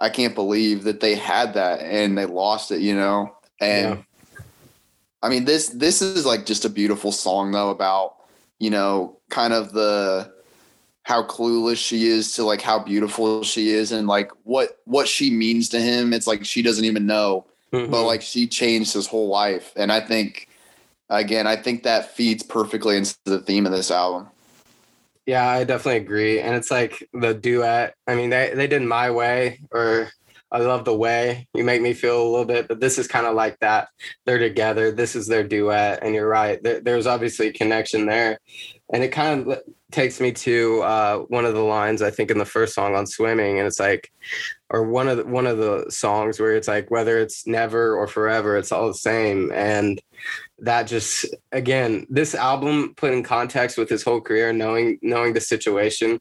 Speaker 3: i can't believe that they had that and they lost it you know? And i mean this this is like just a beautiful song though about you know kind of the how clueless she is to like how beautiful she is and like what what she means to him it's like she doesn't even know
Speaker 2: Mhm.
Speaker 3: but like she changed his whole life and i think again i think that feeds perfectly into the theme of this album
Speaker 2: yeah, I definitely agree. And it's like the duet. I mean, they they did my way, or I love the way you make me feel a little bit. But this is kind of like that. They're together. This is their duet, and you're right. There, there's obviously a connection there, and it kind of takes me to uh, one of the lines I think in the first song on swimming, and it's like, or one of the, one of the songs where it's like whether it's never or forever, it's all the same, and that just again this album put in context with his whole career knowing knowing the situation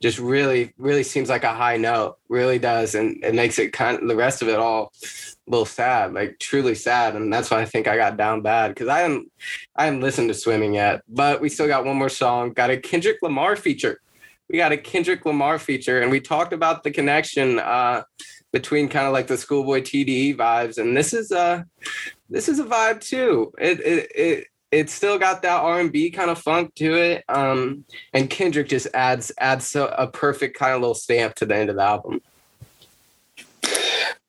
Speaker 2: just really really seems like a high note really does. And it makes it kind of the rest of it all a little sad like truly sad. And that's why i think i got down bad because i haven't i haven't listened to swimming yet. But we still got one more song got a kendrick lamar feature we got a kendrick lamar feature and we talked about the connection uh between kind of like the schoolboy tde vibes and this is uh this is a vibe too. It it it it's still got that R and B kind of funk to it. Um, and Kendrick just adds adds a perfect kind of little stamp to the end of the album.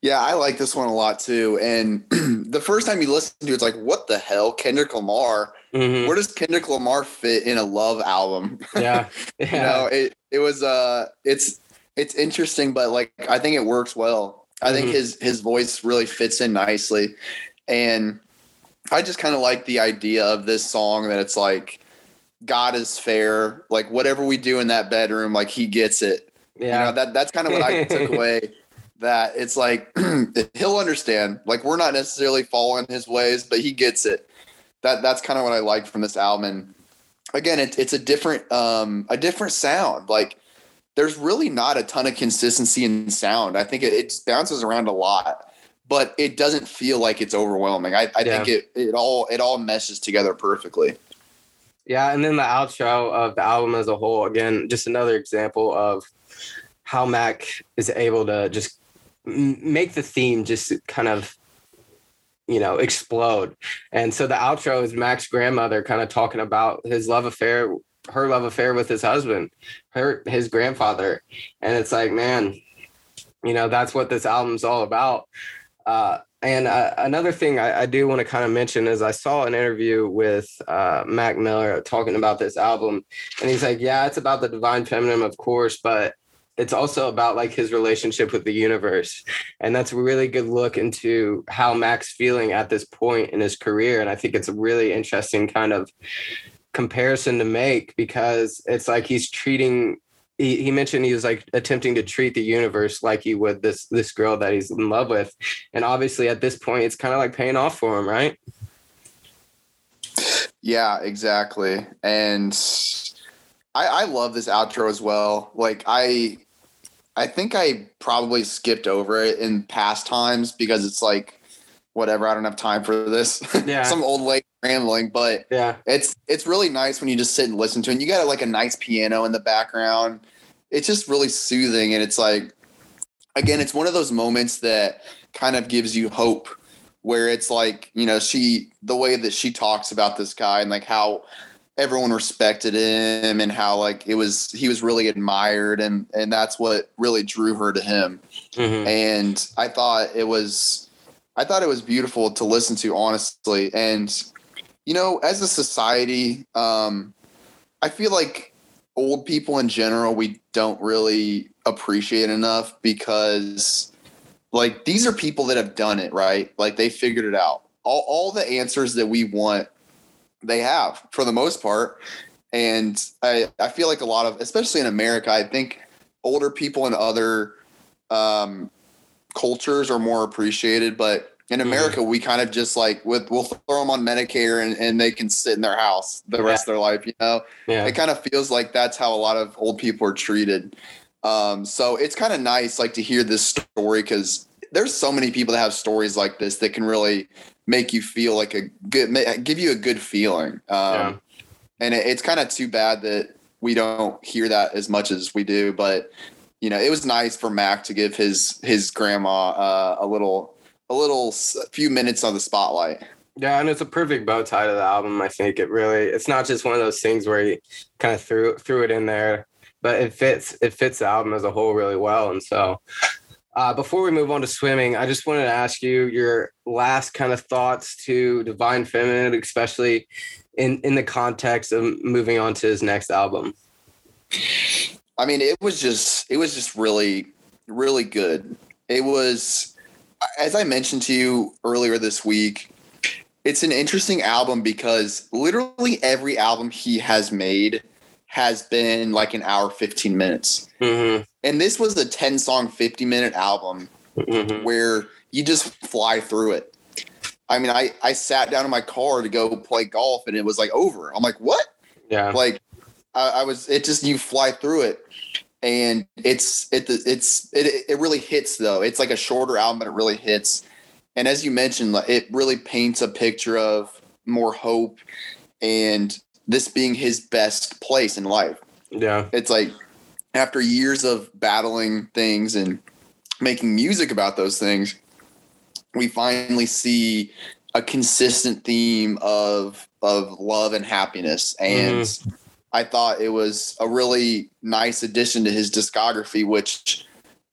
Speaker 3: Yeah, I like this one a lot too. And the first time you listen to it, it's like, what the hell? Kendrick Lamar.
Speaker 2: Mhm.
Speaker 3: Where does Kendrick Lamar fit in a love album?
Speaker 2: Yeah.
Speaker 3: you know, it it was uh it's it's interesting, but like I think it works well. I think
Speaker 2: Mhm.
Speaker 3: his his voice really fits in nicely. And I just kind of like the idea of this song that it's like God is fair. Like whatever we do in that bedroom, like he gets it. You know,
Speaker 2: yeah.
Speaker 3: that that's kind of what I took away. That it's like he'll understand. Like we're not necessarily following his ways, but he gets it. That that's kind of what I like from this album. And again, it, it's a different um a different sound. Like there's really not a ton of consistency in sound. I think it, it bounces around a lot, but it doesn't feel like it's overwhelming. I, I think it it all it all meshes together perfectly.
Speaker 2: Yeah, and then the outro of the album as a whole, again, just another example of how Mac is able to just m- make the theme just kind of, you know, explode. And so the outro is Mac's grandmother kind of talking about his love affair, her love affair with his husband, her his grandfather, and it's like, man, you know, that's what this album's all about. Uh, and uh, another thing I, I do want to kind of mention is I saw an interview with uh, Mac Miller talking about this album, and he's like, "Yeah, it's about the divine feminine, of course, but it's also about like his relationship with the universe, and that's a really good look into how Mac's feeling at this point in his career, and I think it's a really interesting kind of comparison to make because it's like he's treating he, he mentioned he was like attempting to treat the universe like he would this this girl that he's in love with and obviously at this point it's kind of like paying off for him right
Speaker 3: Yeah, exactly. And I, I love this outro as well. Like I I think I probably skipped over it in past times because it's like whatever, I don't have time for this.
Speaker 2: Yeah.
Speaker 3: Some old lady rambling, but
Speaker 2: yeah
Speaker 3: it's it's really nice when you just sit and listen to it. And you got like a nice piano in the background. It's just really soothing and it's like again, it's one of those moments that kind of gives you hope where it's like, you know, she the way that she talks about this guy and like how everyone respected him and how like it was he was really admired and and that's what really drew her to him.
Speaker 2: Mhm.
Speaker 3: and I thought it was I thought it was beautiful to listen to honestly. And you know as a society um I feel like old people in general we don't really appreciate enough because like these are people that have done it right? Like they figured it out. All, all the answers that we want they have for the most part and I, I feel like a lot of especially in america i think older people in other um, cultures are more appreciated but in
Speaker 2: Mhm.
Speaker 3: america we kind of just like with we'll throw them on medicare and, and they can sit in their house the rest of their life you know
Speaker 2: yeah
Speaker 3: it kind of feels like that's how a lot of old people are treated. Um, so it's kind of nice, like to hear this story because there's so many people that have stories like this that can really make you feel like a good, give you a good feeling. Um,
Speaker 2: Yeah.
Speaker 3: And it, it's kind of too bad that we don't hear that as much as we do. But you know, it was nice for Mac to give his his grandma uh, a little a little few minutes on the spotlight.
Speaker 2: Yeah, and it's a perfect bow tie to the album. I think it really it's not just one of those things where he kind of threw threw it in there, but it fits it fits the album as a whole really well. And so uh, before we move on to swimming, I just wanted to ask you your last kind of thoughts to Divine Feminine, especially in in the context of moving on to his next album.
Speaker 3: I mean, it was just it was just really really good. It was as I mentioned to you earlier this week, it's an interesting album because literally every album he has made has been like an hour 15 minutes.
Speaker 2: Mm-hmm.
Speaker 3: And this was a 10 song 50 minute album
Speaker 2: Mm-hmm.
Speaker 3: where you just fly through it. I mean, I I sat down in my car to go play golf and it was like over. I'm like, "What?"
Speaker 2: Yeah.
Speaker 3: like I, I was it just you fly through it and it's it it's it it really hits though it's like a shorter album but it really hits and as you mentioned like, it really paints a picture of more hope and this being his best place in life.
Speaker 2: Yeah.
Speaker 3: it's like after years of battling things and making music about those things we finally see a consistent theme of of love and happiness. And i thought it was a really nice addition to his discography which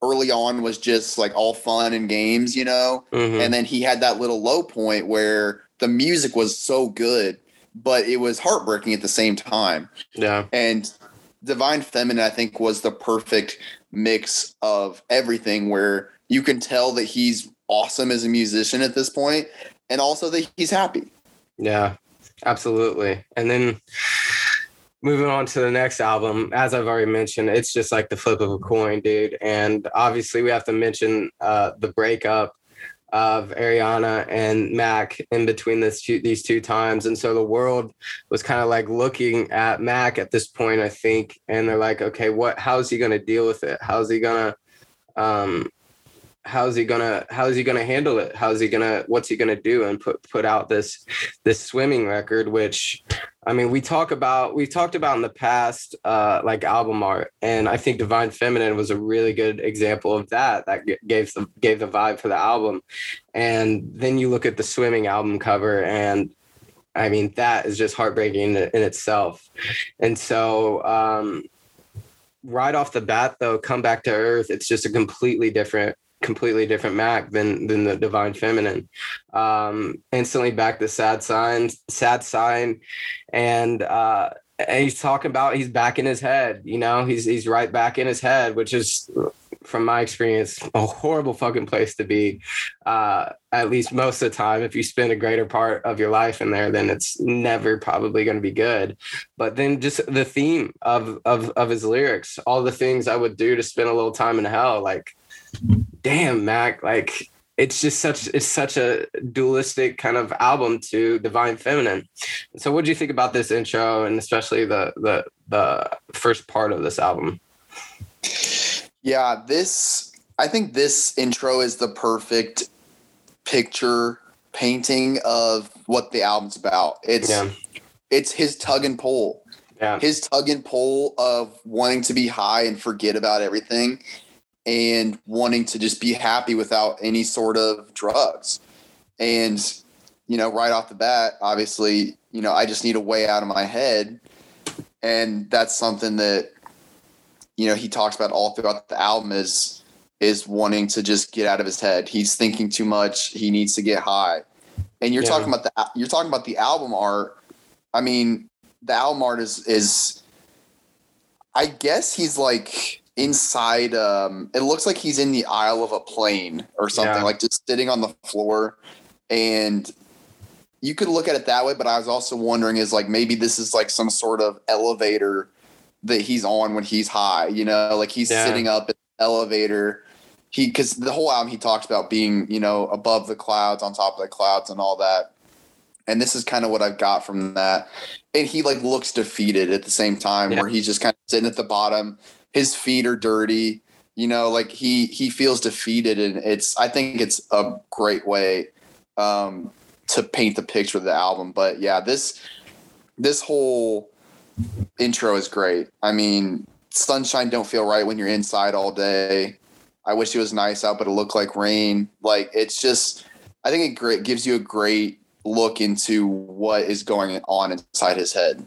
Speaker 3: early on was just like all fun and games, you know,
Speaker 2: Mhm.
Speaker 3: and then he had that little low point where the music was so good, but it was heartbreaking at the same time.
Speaker 2: yeah.
Speaker 3: And Divine Feminine, I think, was the perfect mix of everything where you can tell that he's awesome as a musician at this point and also that he's happy.
Speaker 2: Yeah, absolutely. And then moving on to the next album, as I've already mentioned, it's just like the flip of a coin, dude. And obviously, we have to mention uh, the breakup of Ariana and Mac in between this two, these two times. And so the world was kind of like looking at Mac at this point, I think, and they're like, okay, what? How's he going to deal with it? How's he going to? Um, how's he gonna how's he gonna handle it? How's he gonna what's he gonna do and put put out this this swimming record which i mean we talk about we've talked about in the past uh like album art and i think divine feminine was a really good example of that that gave the gave the vibe for the album. And then you look at the swimming album cover and i mean that is just heartbreaking in, in itself. And so um right off the bat though come back to earth it's just a completely different completely different Mac than than the Divine Feminine. Um, instantly back to Sad Signs, Sad Sign, and uh, and he's talking about he's back in his head. You know, he's he's right back in his head, which is from my experience a horrible fucking place to be. Uh, at least most of the time, if you spend a greater part of your life in there, then it's never probably going to be good. But then just the theme of of of his lyrics, all the things I would do to spend a little time in hell, like damn mac like it's just such it's such a dualistic kind of album to divine feminine. So what do you think about this intro and especially the the the first part of this album?
Speaker 3: Yeah, this I think this intro is the perfect picture painting of what the album's about. It's
Speaker 2: yeah.
Speaker 3: it's his tug and pull.
Speaker 2: yeah.
Speaker 3: His tug and pull of wanting to be high and forget about everything and wanting to just be happy without any sort of drugs. And you know, right off the bat, obviously, you know, I just need a way out of my head. And that's something that you know he talks about all throughout the album is is wanting to just get out of his head. He's thinking too much. He needs to get high. And you're
Speaker 2: Yeah.
Speaker 3: talking about the you're talking about the album art. I mean, the album art is is I guess he's like inside um it looks like he's in the aisle of a plane or something
Speaker 2: Yeah.
Speaker 3: like just sitting on the floor and you could look at it that way but I was also wondering is like maybe this is like some sort of elevator that he's on when he's high, you know, like he's
Speaker 2: Yeah.
Speaker 3: sitting up in the elevator. He because the whole album he talks about being, you know, above the clouds, on top of the clouds, and all that. And this is kind of what I've got from that. And he like looks defeated at the same time,
Speaker 2: Yeah.
Speaker 3: where he's just kind of sitting at the bottom. His feet are dirty, you know, like he he feels defeated, and it's I think it's a great way um, to paint the picture of the album. But yeah, this this whole intro is great. I mean, sunshine don't feel right when you're inside all day. I wish it was nice out, but it looked like rain. Like it's just, I think it great gives you a great look into what is going on inside his head.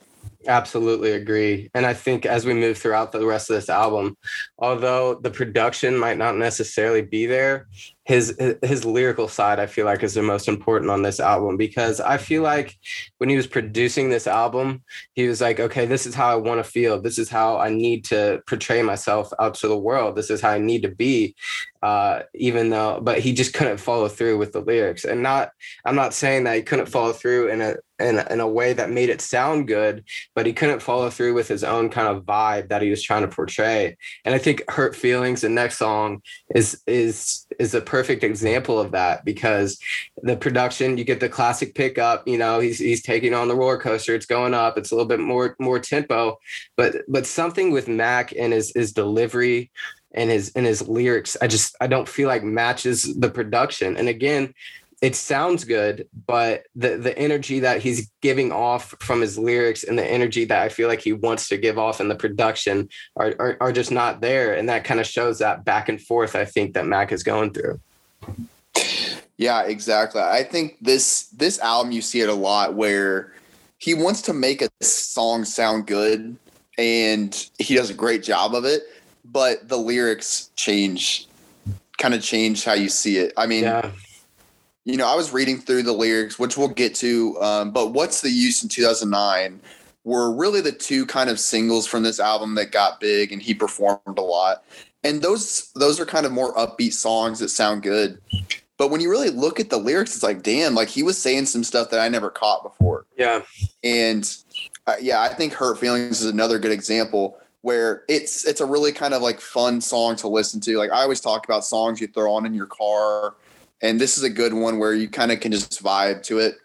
Speaker 2: Absolutely agree. And I think as we move throughout the rest of this album, although the production might not necessarily be there, his his lyrical side I feel like is the most important on this album because I feel like when he was producing this album, he was like, okay, this is how I want to feel. This is how I need to portray myself out to the world. This is how I need to be. Uh, even though, but he just couldn't follow through with the lyrics. And not, I'm not saying that he couldn't follow through in a in a, in a way that made it sound good, but he couldn't follow through with his own kind of vibe that he was trying to portray. And I think "Hurt Feelings," the next song, is is is a perfect example of that because the production, you get the classic pickup. You know, he's he's taking on the roller coaster. It's going up. It's a little bit more more tempo, but but something with Mac and his his delivery and his and his lyrics, I just I don't feel like matches the production. And again, it sounds good, but the the energy that he's giving off from his lyrics and the energy that I feel like he wants to give off in the production are are, are just not there, and that kind of shows that back and forth. I think that Mac is going through.
Speaker 3: Yeah, exactly. I think this this album you see it a lot where he wants to make a song sound good and he does a great job of it, but the lyrics change, kind of change how you see it. I mean,
Speaker 2: Yeah.
Speaker 3: You know, I was reading through the lyrics, which we'll get to. Um, but what's the use in 2009 were really the two kind of singles from this album that got big, and he performed a lot. And those those are kind of more upbeat songs that sound good. But when you really look at the lyrics, it's like, damn, like he was saying some stuff that I never caught before.
Speaker 2: Yeah.
Speaker 3: And uh, yeah, I think "Hurt Feelings" is another good example where it's it's a really kind of like fun song to listen to. Like I always talk about songs you throw on in your car, and this is a good one where you kind of can just vibe to it.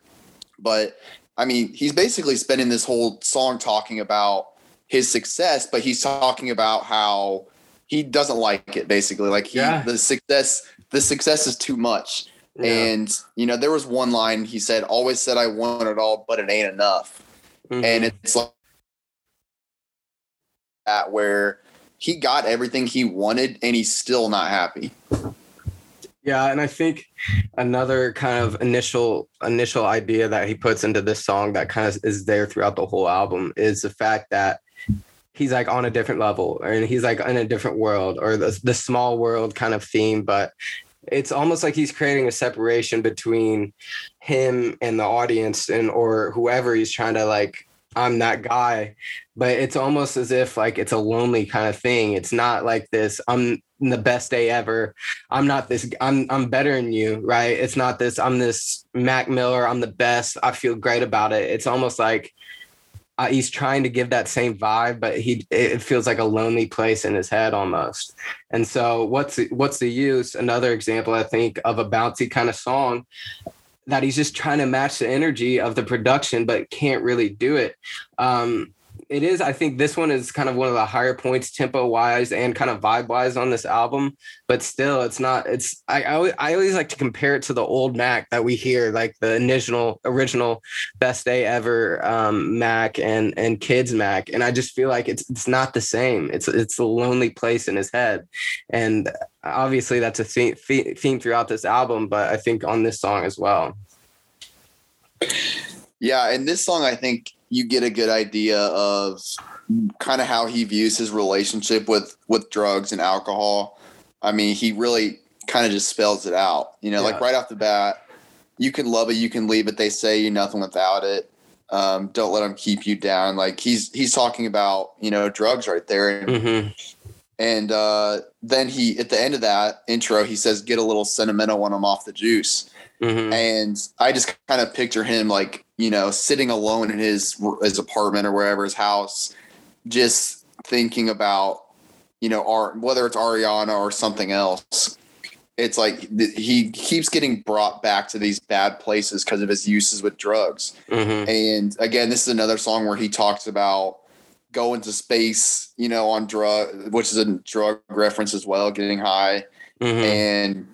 Speaker 3: But I mean, he's basically spending this whole song talking about his success, but he's talking about how he doesn't like it. Basically, like he
Speaker 2: Yeah.
Speaker 3: the success the success is too much.
Speaker 2: Yeah.
Speaker 3: And you know, there was one line he said, "Always said I want it all, but it ain't enough."
Speaker 2: Mhm.
Speaker 3: And it's like that where he got everything he wanted, and he's still not happy.
Speaker 2: Yeah, and I think another kind of initial initial idea that he puts into this song that kind of is there throughout the whole album is the fact that he's like on a different level and he's like in a different world or the, the small world kind of theme but it's almost like he's creating a separation between him and the audience and or whoever he's trying to like I'm that guy but it's almost as if like it's a lonely kind of thing. It's not like this I'm the best day ever I'm not this I'm I'm better than you, right? It's not this I'm this Mac Miller, I'm the best. I feel great about it. It's almost like uh, he's trying to give that same vibe, but he it feels like a lonely place in his head almost. And so what's what's the use? Another example I think of a bouncy kind of song that he's just trying to match the energy of the production but can't really do it. Um it is i think this one is kind of one of the higher points tempo wise and kind of vibe wise on this album but still it's not it's I, I always, I always like to compare it to the old mac that we hear like the original original best day ever um mac and and kids mac and i just feel like it's it's not the same. It's it's a lonely place in his head and obviously that's a theme, theme throughout this album but i think on this song as well.
Speaker 3: Yeah, and this song, I think you get a good idea of kind of how he views his relationship with with drugs and alcohol. I mean, he really kind of just spells it out. You know, like right off the bat, you can love it, you can leave it. They say you're nothing without it. Um, don't let them keep you down. Like he's he's talking about you know drugs right there, and
Speaker 2: mm-hmm.
Speaker 3: and uh, then he at the end of that intro he says get a little sentimental when I'm off the juice.
Speaker 2: Mm-hmm.
Speaker 3: and I just kind of picture him like you know sitting alone in his his apartment or wherever his house, just thinking about you know our whether it's Ariana or something else. It's like th- he keeps getting brought back to these bad places because of his uses with drugs.
Speaker 2: Mm-hmm.
Speaker 3: And again, this is another song where he talks about going to space, you know, on drug, which is a drug reference as well, getting high
Speaker 2: Mm-hmm.
Speaker 3: and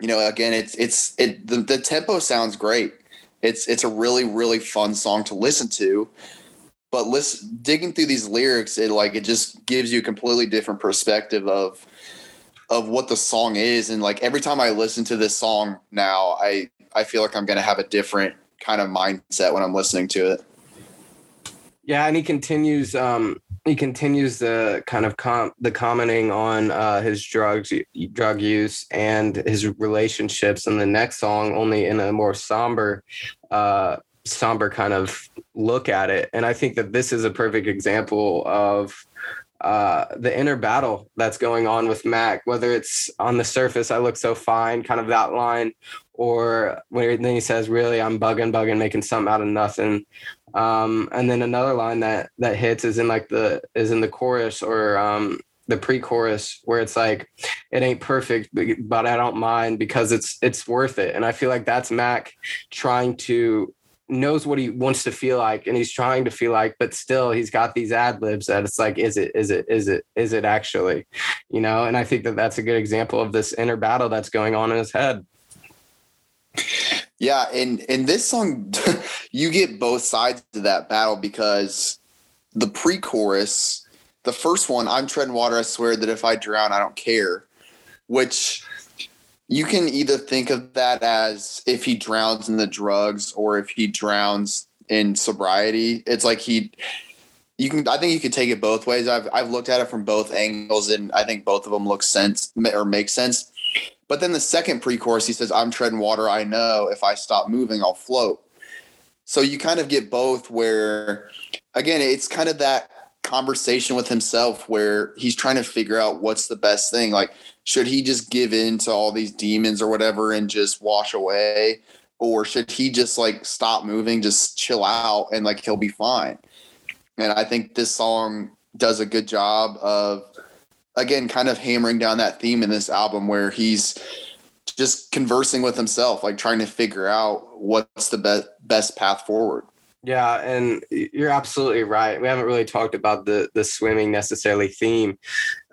Speaker 3: you know again it's it's it the, the tempo sounds great it's it's a really really fun song to listen to but listen digging through these lyrics it like it just gives you a completely different perspective of of what the song is and like every time i listen to this song now i i feel like i'm gonna have a different kind of mindset when i'm listening to it
Speaker 2: Yeah, and he continues. Um, he continues the kind of com- the commenting on uh, his drugs, drug use, and his relationships in the next song, only in a more somber, uh, somber kind of look at it. And I think that this is a perfect example of uh, the inner battle that's going on with Mac. Whether it's on the surface, I look so fine, kind of that line, or when then he says, "Really, I'm bugging, bugging, making something out of nothing." Um, and then another line that that hits is in like the is in the chorus or um, the pre-chorus where it's like, "It ain't perfect, but, I don't mind because it's it's worth it." And I feel like that's Mac trying to knows what he wants to feel like and he's trying to feel like but still he's got these ad libs that it's like is it is it is it is it actually you know and i think that that's a good example of this inner battle that's going on in his head
Speaker 3: Yeah, and and this song, you get both sides of that battle because the pre-chorus, the first one, "I'm treading water, I swear that if I drown, I don't care," which you can either think of that as if he drowns in the drugs or if he drowns in sobriety. It's like he you can I think you could take it both ways. I've I've looked at it from both angles and I think both of them look sense or make sense. But then the second pre-chorus he says I'm treading water I know if I stop moving I'll float. So you kind of get both where again it's kind of that conversation with himself where he's trying to figure out what's the best thing. Like should he just give in to all these demons or whatever and just wash away? Or should he just like stop moving just chill out and like he'll be fine? And I think this song does a good job of, again, kind of hammering down that theme in this album where he's just conversing with himself, like trying to figure out what's the best best path forward.
Speaker 2: Yeah, and you're absolutely right. We haven't really talked about the the swimming necessarily theme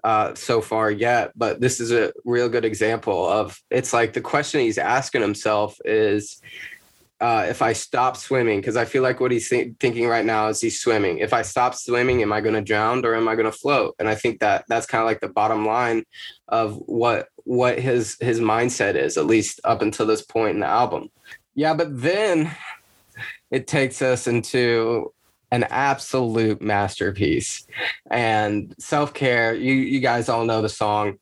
Speaker 2: uh, so far yet, but this is a real good example of it's like the question he's asking himself is uh, if I stop swimming, because I feel like what he's th- thinking right now is he's swimming. If I stop swimming, am I going to drown or am I going to float? And I think that that's kind of like the bottom line of what what his his mindset is, at least up until this point in the album. Yeah, but then it takes us into an absolute masterpiece and self care. You you guys all know the song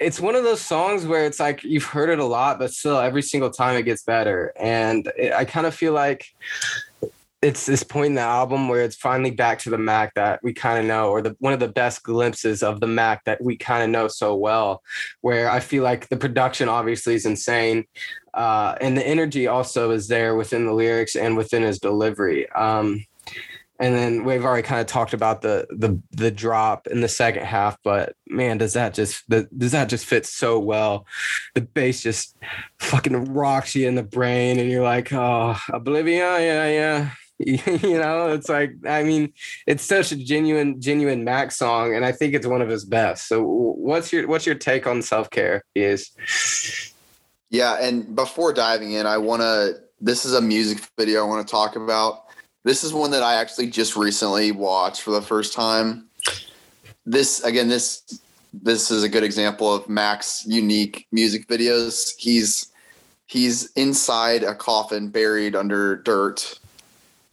Speaker 2: it's one of those songs where it's like you've heard it a lot, but still every single time it gets better. And it, I kind of feel like it's this point in the album where it's finally back to the Mac that we kind of know, or the one of the best glimpses of the Mac that we kind of know so well. Where I feel like the production obviously is insane, uh, and the energy also is there within the lyrics and within his delivery. Um, and then we've already kind of talked about the the the drop in the second half but man does that just the, does that just fit so well? The bass just fucking rocks you in the brain and you're like oh oblivion yeah yeah. You know it's like i mean it's such a genuine genuine mac song and i think it's one of his best. So what's your what's your take on self-care is
Speaker 3: yeah and before diving in i want to this is a music video i want to talk about this is one that I actually just recently watched for the first time. This again, this this is a good example of Mac's unique music videos. He's he's inside a coffin buried under dirt.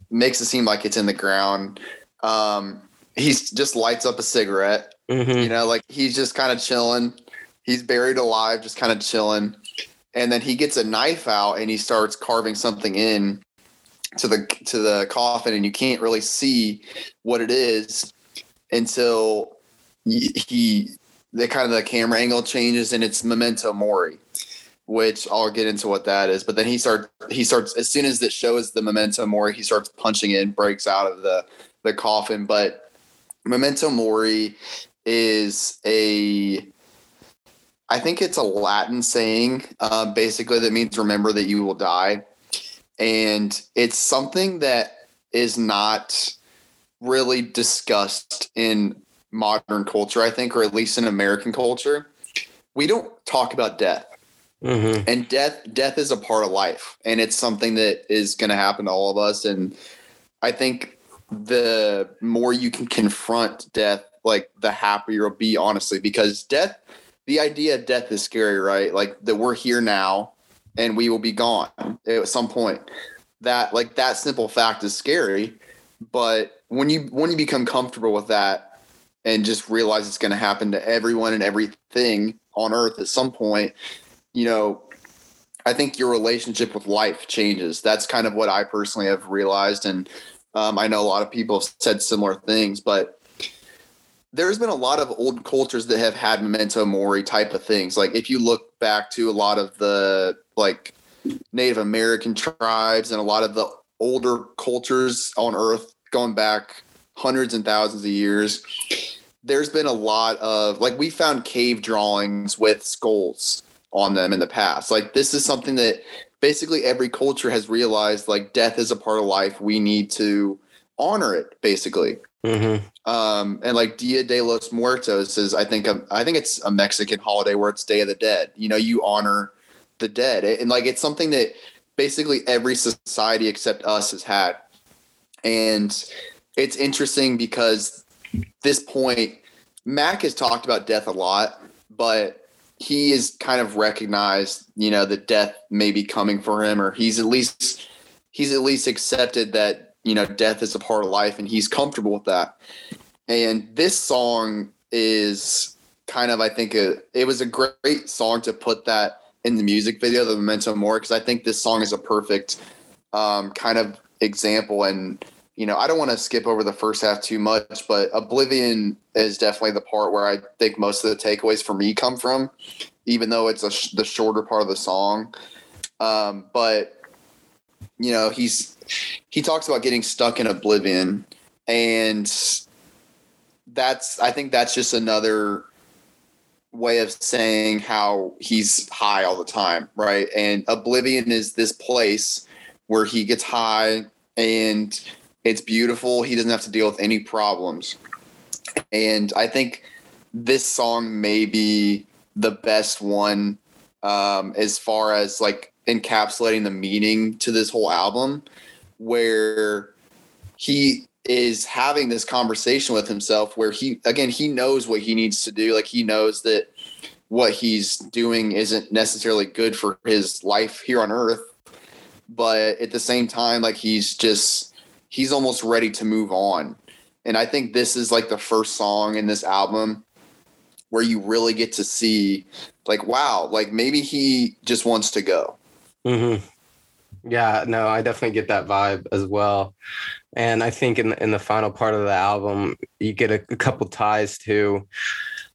Speaker 3: Makes it seem like it's in the ground. Um, he's just lights up a cigarette. Mm-hmm. You know, like he's just kind of chilling. He's buried alive, just kind of chilling. And then he gets a knife out and he starts carving something in to the to the coffin and you can't really see what it is until he the kind of the camera angle changes and it's memento mori which I'll get into what that is. But then he starts he starts as soon as it shows the memento mori he starts punching in breaks out of the the coffin. But memento mori is a I think it's a Latin saying uh, basically that means remember that you will die and it's something that is not really discussed in modern culture, I think, or at least in American culture. We don't talk about death. Mm-hmm. And death death is a part of life and it's something that is going to happen to all of us and I think the more you can confront death like the happier you'll be honestly because death the idea of death is scary right like that we're here now and we will be gone at some point. That like that simple fact is scary, but when you when you become comfortable with that and just realize it's going to happen to everyone and everything on earth at some point, you know, I think your relationship with life changes. That's kind of what I personally have realized and um, I know a lot of people have said similar things, but there's been a lot of old cultures that have had memento mori type of things. Like if you look back to a lot of the like Native American tribes and a lot of the older cultures on Earth going back hundreds and thousands of years, there's been a lot of like we found cave drawings with skulls on them in the past. Like this is something that basically every culture has realized like death is a part of life. We need to honor it basically. Mm-hmm. Um, and like Dia de los Muertos is, I think, a, I think it's a Mexican holiday where it's Day of the Dead. You know, you honor the dead, and like it's something that basically every society except us has had. And it's interesting because this point, Mac has talked about death a lot, but he is kind of recognized, you know, that death may be coming for him, or he's at least he's at least accepted that you know death is a part of life and he's comfortable with that. And this song is kind of i think a, it was a great song to put that in the music video the memento mori, because i think this song is a perfect um, kind of example. And you know i don't want to skip over the first half too much but oblivion is definitely the part where i think most of the takeaways for me come from even though it's a sh- the shorter part of the song. Um, but you know he's he talks about getting stuck in oblivion and that's i think that's just another way of saying how he's high all the time right? And oblivion is this place where he gets high and it's beautiful. He doesn't have to deal with any problems. And i think this song may be the best one um, as far as like encapsulating the meaning to this whole album where he is having this conversation with himself where he again he knows what he needs to do. Like he knows that what he's doing isn't necessarily good for his life here on earth. But at the same time like he's just he's almost ready to move on. And i think this is like the first song in this album where you really get to see like wow like maybe he just wants to go.
Speaker 2: Mm-hmm. Yeah, no, I definitely get that vibe as well. And I think in in the final part of the album, you get a, a couple ties to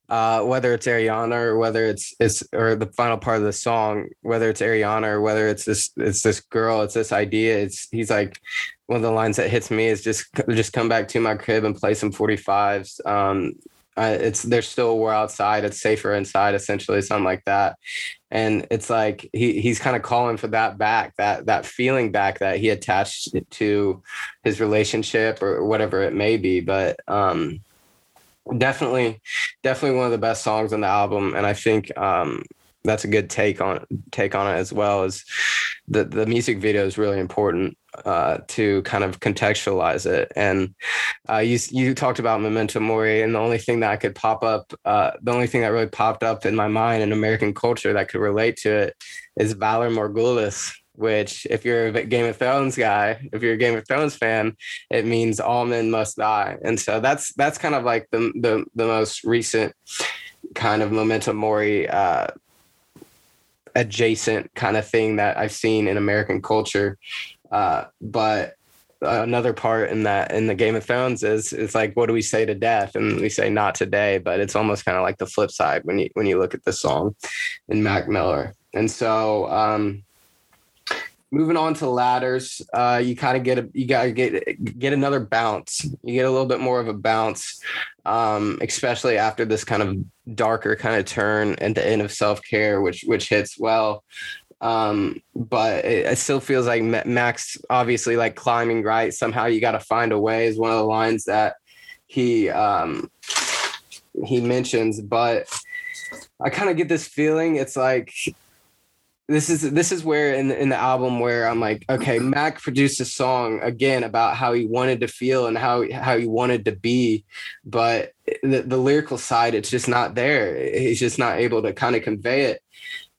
Speaker 2: uh, whether it's Ariana or whether it's it's or the final part of the song, whether it's Ariana or whether it's this it's this girl, it's this idea. It's he's like one of the lines that hits me is just just come back to my crib and play some 45s. Um, uh, it's there's still war outside. It's safer inside, essentially, something like that. And it's like he he's kind of calling for that back, that that feeling back that he attached to his relationship or whatever it may be. But um, definitely, definitely one of the best songs on the album, and I think um, that's a good take on take on it as well. Is the the music video is really important uh, to kind of contextualize it. And uh, you you talked about memento mori, and the only thing that I could pop up, uh, the only thing that really popped up in my mind in American culture that could relate to it is Valar Morghulis. Which, if you're a Game of Thrones guy, if you're a Game of Thrones fan, it means all men must die. And so that's that's kind of like the the, the most recent kind of memento mori uh, adjacent kind of thing that I've seen in American culture. Uh, but another part in that in the Game of Thrones is it's like what do we say to death? And we say not today but it's almost kind of like the flip side when you when you look at the song in Mac Miller. And so um moving on to ladders uh you kind of get a you gotta get get another bounce. You get a little bit more of a bounce um especially after this kind of darker kind of turn at the end of self-care which which hits well um but it, it, still feels like Mac's obviously like climbing right? Somehow you got to find a way is one of the lines that he um he mentions but i kind of get this feeling it's like this is this is where in the, in the album where i'm like okay mac produced a song again about how he wanted to feel and how how he wanted to be but the, the lyrical side it's just not there. He's just not able to kind of convey it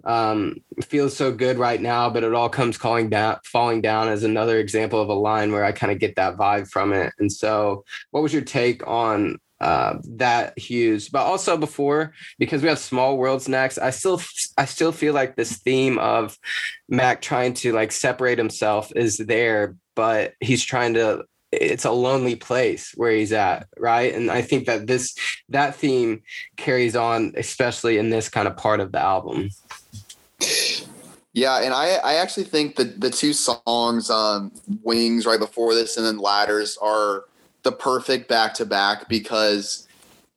Speaker 2: um, feels so good right now, but it all comes calling down, falling down as another example of a line where I kind of get that vibe from it. And so, what was your take on uh, that Hughes? But also before, because we have small worlds next, I still, I still feel like this theme of Mac trying to like separate himself is there, but he's trying to it's a lonely place where he's at right and i think that this that theme carries on especially in this kind of part of the album
Speaker 3: yeah, and I I actually think that the two songs, um, Wings right before this and then Ladders, are the perfect back to back because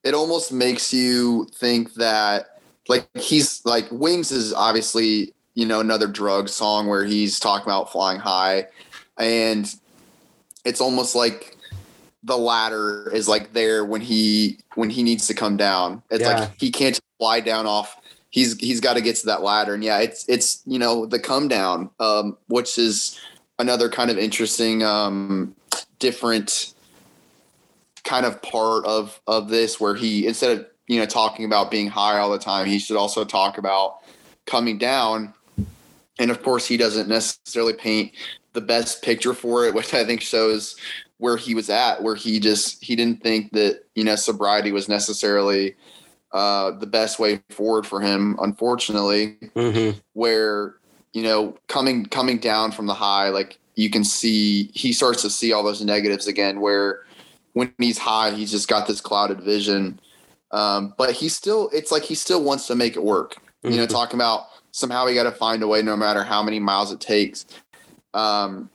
Speaker 3: it almost makes you think that like he's like Wings is obviously you know another drug song where he's talking about flying high, and it's almost like the ladder is like there when he when he needs to come down. It's yeah. like he can't fly down off he's he's got to get to that ladder. And yeah, it's it's you know the come down, um, which is another kind of interesting, um, different kind of part of of this where he instead of you know talking about being high all the time, he should also talk about coming down. And of course, he doesn't necessarily paint the best picture for it, which I think shows where he was at, where he just he didn't think that you know sobriety was necessarily uh, the best way forward for him. Unfortunately,
Speaker 2: Mm-hmm.
Speaker 3: where you know coming coming down from the high, like you can see he starts to see all those negatives again. Where when he's high, he's just got this clouded vision. Um, but he still, it's like he still wants to make it work. You know,
Speaker 2: Mhm.
Speaker 3: talking about somehow we got to find a way, no matter how many miles it takes. Um,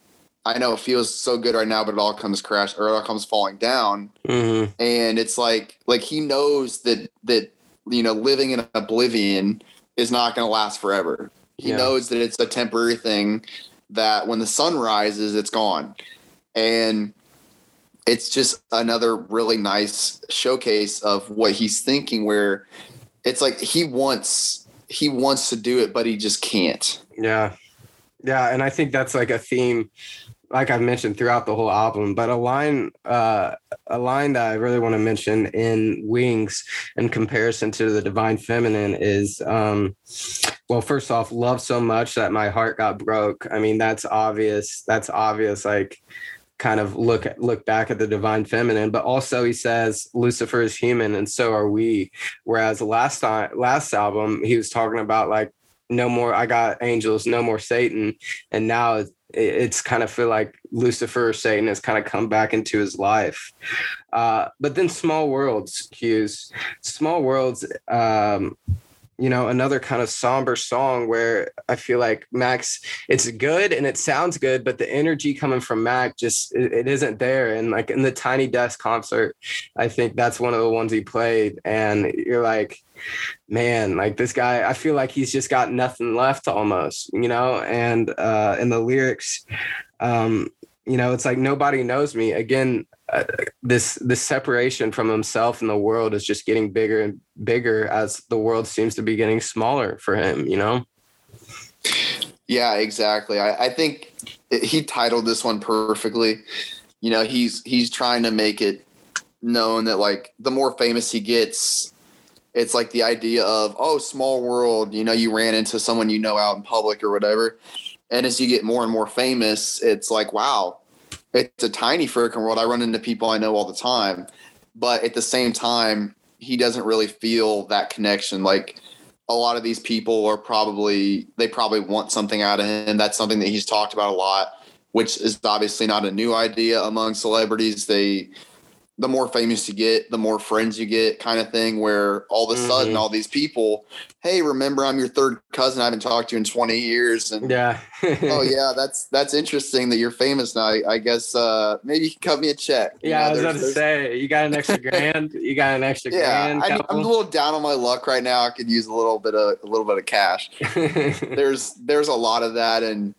Speaker 3: I know it feels so good right now, but it all comes crash or it all comes falling down.
Speaker 2: Mm-hmm.
Speaker 3: And it's like, like he knows that that you know, living in oblivion is not going to last forever. He
Speaker 2: Yeah.
Speaker 3: knows that it's a temporary thing. That when the sun rises, it's gone, and it's just another really nice showcase of what he's thinking. Where it's like he wants he wants to do it, but he just can't.
Speaker 2: Yeah. Yeah. And I think that's like a theme, like I've mentioned throughout the whole album, but a line, uh, a line that I really want to mention in Wings in comparison to the Divine Feminine is, um, well, first off, love so much that my heart got broke. I mean, that's obvious. That's obvious. Like, kind of look look back at the divine feminine but also he says lucifer is human and so are we whereas last time last album he was talking about like no more i got angels no more satan and now it's kind of feel like lucifer or satan has kind of come back into his life. Uh, but then small worlds hughes. Small worlds um, you know another kind of somber song where i feel like Mac's it's good and it sounds good but the energy coming from mac just it, it isn't there. And like in the tiny desk concert i think that's one of the ones he played. And you're like man like this guy i feel like he's just got nothing left almost you know? And uh in the lyrics um you know it's like nobody knows me. Again uh, this this separation from himself and the world is just getting bigger and bigger as the world seems to be getting smaller for him you know
Speaker 3: Yeah, exactly. I, I think he titled this one perfectly. You know, he's he's trying to make it known that like the more famous he gets, it's like the idea of oh, small world. You know, you ran into someone you know out in public or whatever, and as you get more and more famous, it's like wow, it's a tiny freaking world. I run into people I know all the time, but at the same time, he doesn't really feel that connection. Like a lot of these people are probably they probably want something out of him. That's something that he's talked about a lot, which is obviously not a new idea among celebrities. They the more famous you get, the more friends you get, kind of thing. Where all of a sudden,
Speaker 2: Mhm.
Speaker 3: all these people, hey, remember I'm your third cousin. I haven't talked to you in 20 years, and
Speaker 2: yeah
Speaker 3: oh yeah, that's that's interesting that you're famous now. I, I guess uh, maybe you can cut me a check. You
Speaker 2: yeah
Speaker 3: know,
Speaker 2: i was
Speaker 3: gonna
Speaker 2: say you got an extra grand you got an extra
Speaker 3: Yeah,
Speaker 2: grand
Speaker 3: I, I'm a little down on my luck right now. I could use a little bit of a little bit of cash. there's there's a lot of that and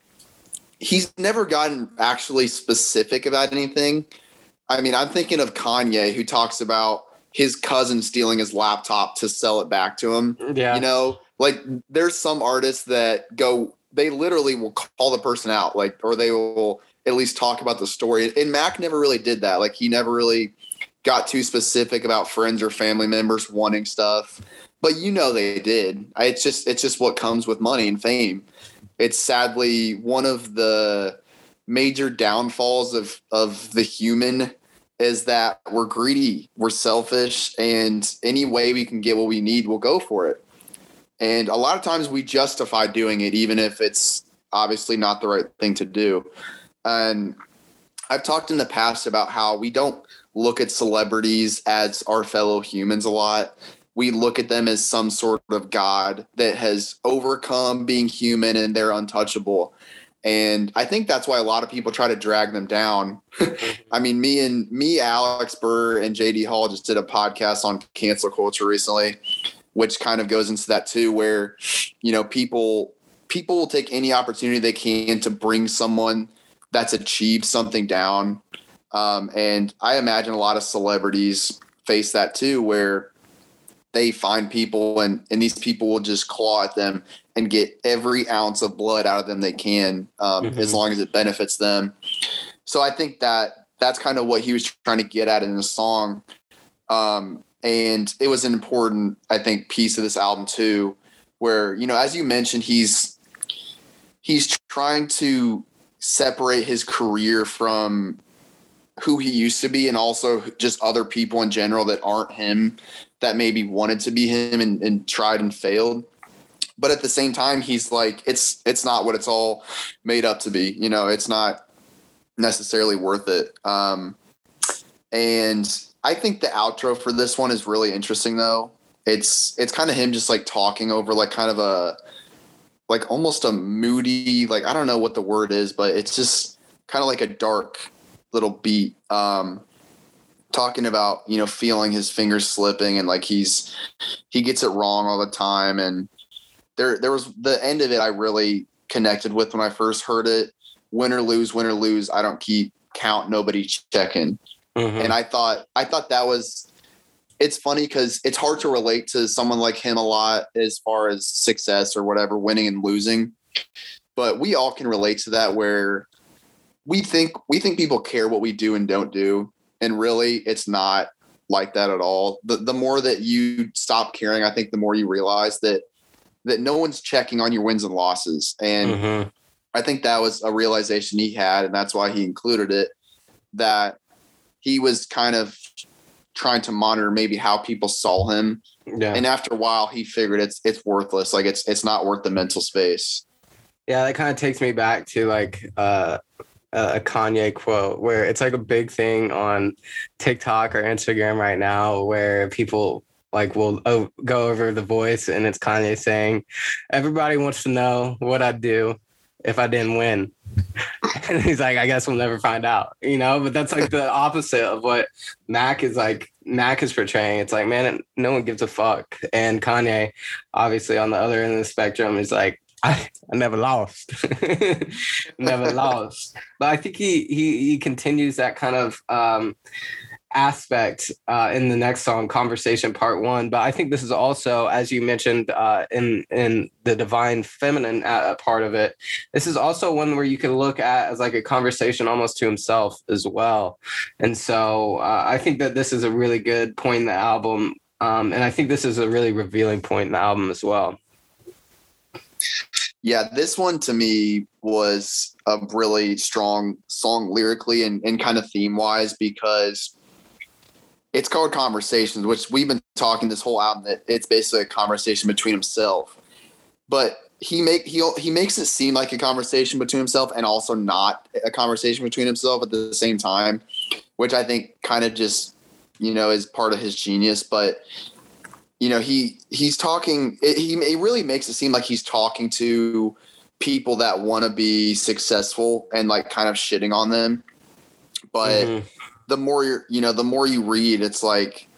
Speaker 3: he's never gotten actually specific about anything i mean i'm thinking of kanye who talks about his cousin stealing his laptop to sell it back to him.
Speaker 2: Yeah.
Speaker 3: You know like there's some artists that go they literally will call the person out like or they will at least talk about the story. And mac never really did that. Like he never really got too specific about friends or family members wanting stuff. But you know they did. It's just it's just what comes with money and fame. It's sadly one of the major downfalls of of the human is that we're greedy we're selfish and any way we can get what we need we'll go for it. And a lot of times we justify doing it even if it's obviously not the right thing to do. And i've talked in the past about how we don't look at celebrities as our fellow humans a lot. We look at them as some sort of god that has overcome being human and they're untouchable and i think that's why a lot of people try to drag them down. I mean me and me alex burr and jd hall just did a podcast on cancel culture recently which kind of goes into that too where you know people people will take any opportunity they can to bring someone that's achieved something down. Um, and i imagine a lot of celebrities face that too where they find people and and these people will just claw at them and get every ounce of blood out of them they can um,
Speaker 2: Mhm.
Speaker 3: as long as it benefits them. So i think that that's kind of what he was trying to get at in the song. Um, and it was an important i think piece of this album too where you know as you mentioned he's he's trying to separate his career from who he used to be and also just other people in general that aren't him that maybe wanted to be him and, and tried and failed. But at the same time he's like it's it's not what it's all made up to be you know it's not necessarily worth it. Um and i think the outro for this one is really interesting though. It's it's kind of him just like talking over like kind of a like almost a moody like i don't know what the word is but it's just kind of like a dark little beat. Um talking about you know feeling his fingers slipping and like he's he gets it wrong all the time and there there was the end of it I really connected with when I first heard it. Win or lose, win or lose, I don't keep count, nobody checking. Mm-hmm. And I thought I thought that was it's funny because it's hard to relate to someone like him a lot as far as success or whatever, winning and losing. But we all can relate to that where we think we think people care what we do and don't do. And really it's not like that at all. The the more that you stop caring, I think the more you realize that that no one's checking on your wins and losses. And mm-hmm. I think that was a realization he had, and that's why he included it. That he was kind of trying to monitor maybe how people saw him. Yeah. And after a while he figured it's it's worthless. Like it's it's not worth the mental space.
Speaker 2: Yeah, that kind of takes me back to like uh a Kanye quote where it's like a big thing on TikTok or Instagram right now where people like we'll oh, go over the voice and it's Kanye saying, "Everybody wants to know what I'd do if I didn't win." and he's like, "I guess we'll never find out," you know. But that's like the opposite of what Mac is like. Mac is portraying. It's like, man, no one gives a fuck. And Kanye, obviously, on the other end of the spectrum, is like, I, I never lost. never lost. But I think he he he continues that kind of um aspect uh, in the next song, "Conversation Part One." But I think this is also, as you mentioned uh, in in the divine feminine uh, part of it, this is also one where you can look at as like a conversation almost to himself as well. And so uh, I think that this is a really good point in the album, um, and I think this is a really revealing point in the album as well.
Speaker 3: Yeah, this one to me was a really strong song lyrically and, and kind of theme wise because it's called Conversations, which we've been talking this whole album that it's basically a conversation between himself. But he make he he makes it seem like a conversation between himself and also not a conversation between himself at the same time, which I think kind of just you know is part of his genius. But you know he he's talking. It, he it really makes it seem like he's talking to people that want to be successful and like kind of shitting on them. But mm-hmm the more you're, you know, the more you read, it's like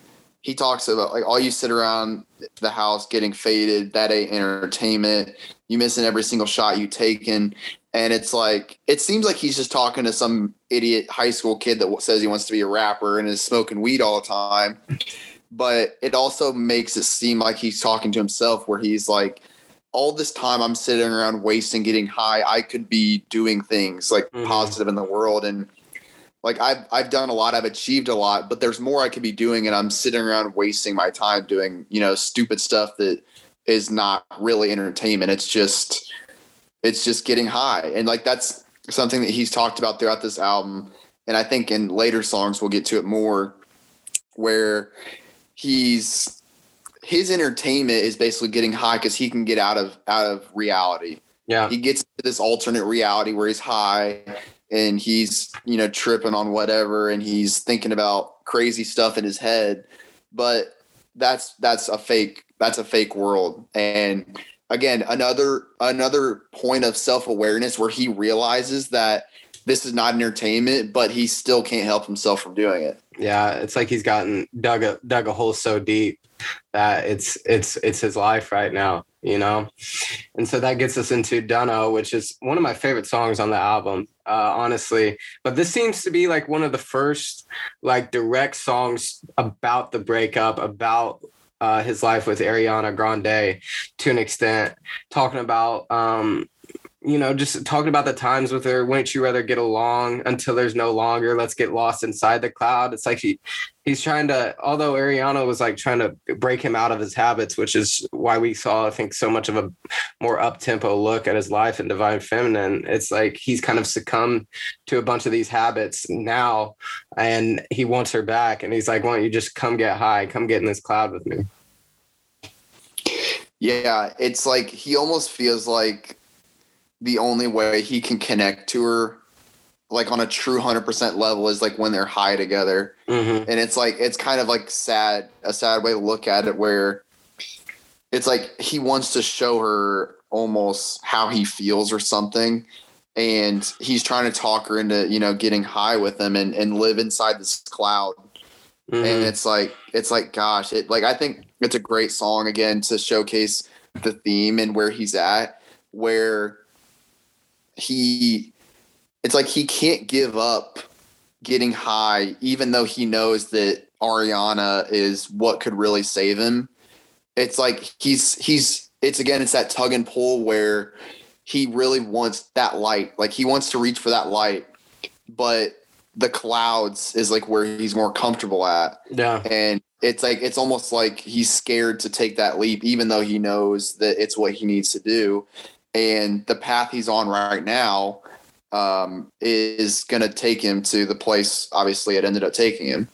Speaker 3: he talks about like all you sit around the house getting faded. That ain't entertainment. You missing every single shot you taken. And it's like it seems like he's just talking to some idiot high school kid that says he wants to be a rapper and is smoking weed all the time. But it also makes it seem like he's talking to himself, where he's like, all this time I'm sitting around wasting getting high. I could be doing things like mm-hmm. positive in the world. And like I've I've done a lot, I've achieved a lot, but there's more I could be doing, and I'm sitting around wasting my time doing you know stupid stuff that is not really entertainment. It's just it's just getting high, and like that's something that he's talked about throughout this album, and I think in later songs we'll get to it more, where he's his entertainment is basically getting high because he can get out of out of reality.
Speaker 2: Yeah,
Speaker 3: he gets to this alternate reality where he's high and he's you know tripping on whatever and he's thinking about crazy stuff in his head. But that's that's a fake that's a fake world. And again another another point of self-awareness where he realizes that this is not entertainment but he still can't help himself from doing it.
Speaker 2: Yeah it's like he's gotten dug a dug a hole so deep that it's it's it's his life right now you know? And so that gets us into dunno which is one of my favorite songs on the album uh, honestly. But this seems to be like one of the first like direct songs about the breakup about uh, his life with ariana grande to an extent. Talking about um you know, just talking about the times with her. Wouldn't you rather get along until there's no longer? Let's get lost inside the cloud. It's like he he's trying to. Although Ariana was like trying to break him out of his habits, which is why we saw, I think, so much of a more up tempo look at his life in Divine Feminine. It's like he's kind of succumbed to a bunch of these habits now, and he wants her back. And he's like, "Why don't you just come get high? Come get in this cloud with me."
Speaker 3: Yeah, it's like he almost feels like the only way he can connect to her like on a true 100% level is like when they're high together
Speaker 2: Mm-hmm.
Speaker 3: and it's like it's kind of like sad a sad way to look at it where it's like he wants to show her almost how he feels or something and he's trying to talk her into you know getting high with him and, and live inside this cloud and
Speaker 2: Mhm.
Speaker 3: it's like it's like gosh it like i think it's a great song again to showcase the theme and where he's at where he it's like he can't give up getting high even though he knows that ariana is what could really save him. It's like he's he's it's again it's that tug and pull where he really wants that light. Like he wants to reach for that light but the clouds is like where he's more comfortable at.
Speaker 2: Yeah.
Speaker 3: and it's like it's almost like he's scared to take that leap even though he knows that it's what he needs to do and the path he's on right now um, is going to take him to the place obviously it ended up taking him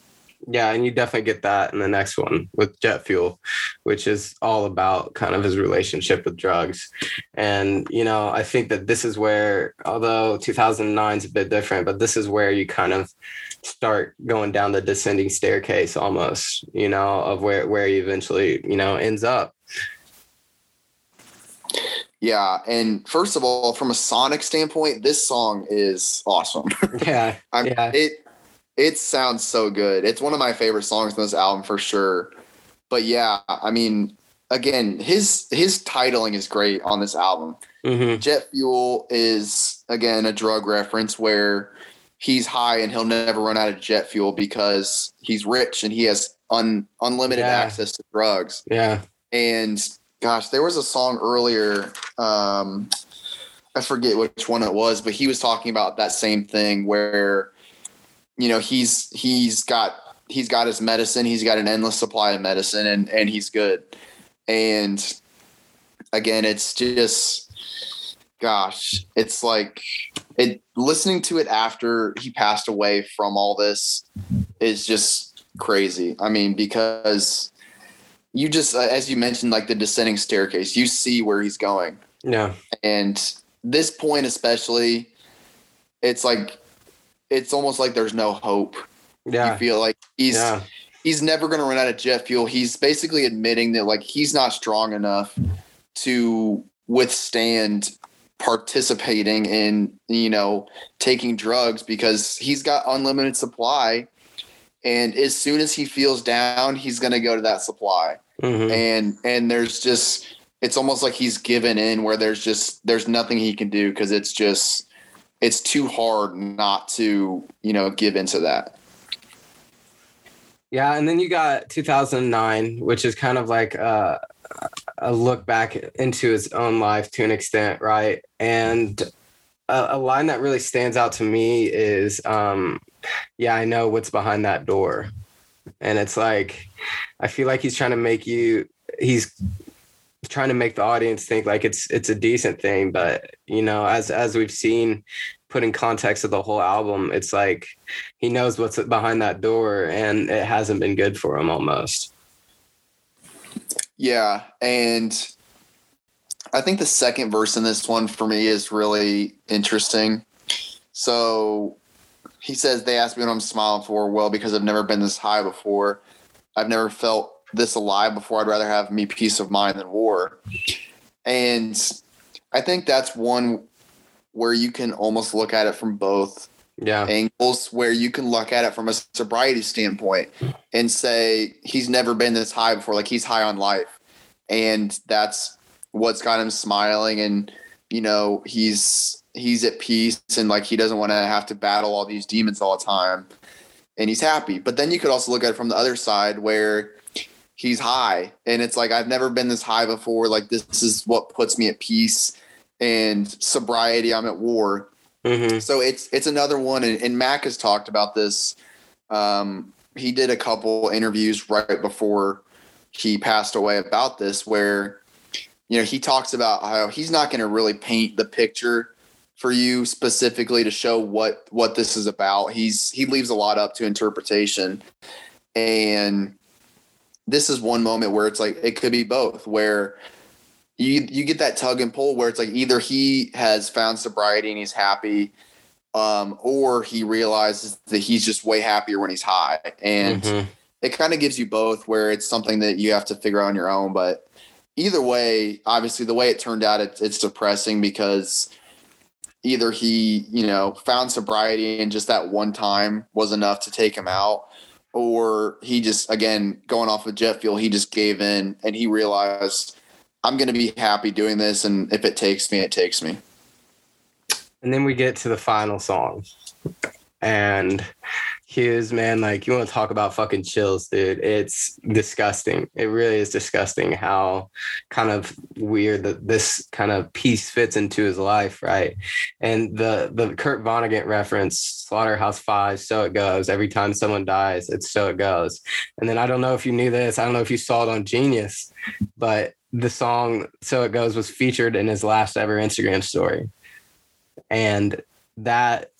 Speaker 2: Yeah, and you definitely get that in the next one with Jet Fuel, which is all about kind of his relationship with drugs. And, you know, I think that this is where, although 2009 is a bit different, but this is where you kind of start going down the descending staircase almost, you know, of where, where he eventually, you know, ends up.
Speaker 3: Yeah and first of all from a sonic standpoint this song is awesome
Speaker 2: Yeah.
Speaker 3: I'm,
Speaker 2: Yeah.
Speaker 3: it it sounds so good. It's one of my favorite songs on this album for sure. But yeah, I mean, again, his his titling is great on this album.
Speaker 2: hmm
Speaker 3: Jet Fuel is again a drug reference where he's high and he'll never run out of jet fuel because he's rich and he has un, unlimited
Speaker 2: Yeah.
Speaker 3: access to drugs.
Speaker 2: Yeah.
Speaker 3: And gosh, there was a song earlier. Um, I forget which one it was, but he was talking about that same thing where, you know, he's he's got he's got his medicine, he's got an endless supply of medicine, and and he's good. And again, it's just, gosh, it's like it. Listening to it after he passed away from all this is just crazy. I mean, because you just uh, as you mentioned like the descending staircase you see where he's going
Speaker 2: Yeah.
Speaker 3: and this point especially it's like it's almost like there's no hope
Speaker 2: Yeah.
Speaker 3: you feel like he's
Speaker 2: Yeah.
Speaker 3: he's never going to run out of jet fuel he's basically admitting that like he's not strong enough to withstand participating in you know taking drugs because he's got unlimited supply and as soon as he feels down he's going to go to that supply.
Speaker 2: Hmm
Speaker 3: and and there's just it's almost like he's given in where there's just there's nothing he can do because it's just it's too hard not to you know give into that.
Speaker 2: Yeah, and then you got 2009, which is kind of like a, a look back into his own life to an extent, right? And a, a line that really stands out to me is, um, "Yeah, I know what's behind that door," and it's like, I feel like he's trying to make you, he's trying to make the audience think like it's it's a decent thing, but you know, as as we've seen, put in context of the whole album, it's like he knows what's behind that door and it hasn't been good for him almost.
Speaker 3: yeah and i think the second verse in this one for me is really interesting. So he says they asked me what i'm smiling for. Well because i've never been this high before. I've never felt this alive before. I'd rather have me peace of mind than war. And i think that's one where you can almost look at it from both
Speaker 2: Yeah.
Speaker 3: angles where you can look at it from a sobriety standpoint and say he's never been this high before. Like he's high on life. And that's what's got him smiling. And you know he's he's at peace and like he doesn't want to have to battle all these demons all the time and he's happy but then you could also look at it from the other side where he's high and it's like i've never been this high before like this is what puts me at peace and sobriety, I'm at war.
Speaker 2: Mhm.
Speaker 3: So it's it's another one, and, and Mac has talked about this. Um, he did a couple interviews right before he passed away about this, where you know he talks about how he's not going to really paint the picture for you specifically to show what what this is about. He's he leaves a lot up to interpretation, and this is one moment where it's like it could be both, where you you get that tug and pull where it's like either he has found sobriety and he's happy um, or he realizes that he's just way happier when he's high and
Speaker 2: Mhm.
Speaker 3: it kind of gives you both where it's something that you have to figure out on your own but either way obviously the way it turned out it's, it's depressing because either he you know found sobriety and just that one time was enough to take him out or he just again going off of jet fuel he just gave in and he realized i'm going to be happy doing this and if it takes me it takes me
Speaker 2: And then we get to the final song. And here's man, like you want to talk about fucking chills, dude. It's disgusting. It really is disgusting how kind of weird that this kind of piece fits into his life, right? And the the Kurt Vonnegut reference, Slaughterhouse Five, so it goes. Every time someone dies, it's so it goes. And then I don't know if you knew this, I don't know if you saw it on Genius, but the song So It Goes was featured in his last ever Instagram story and that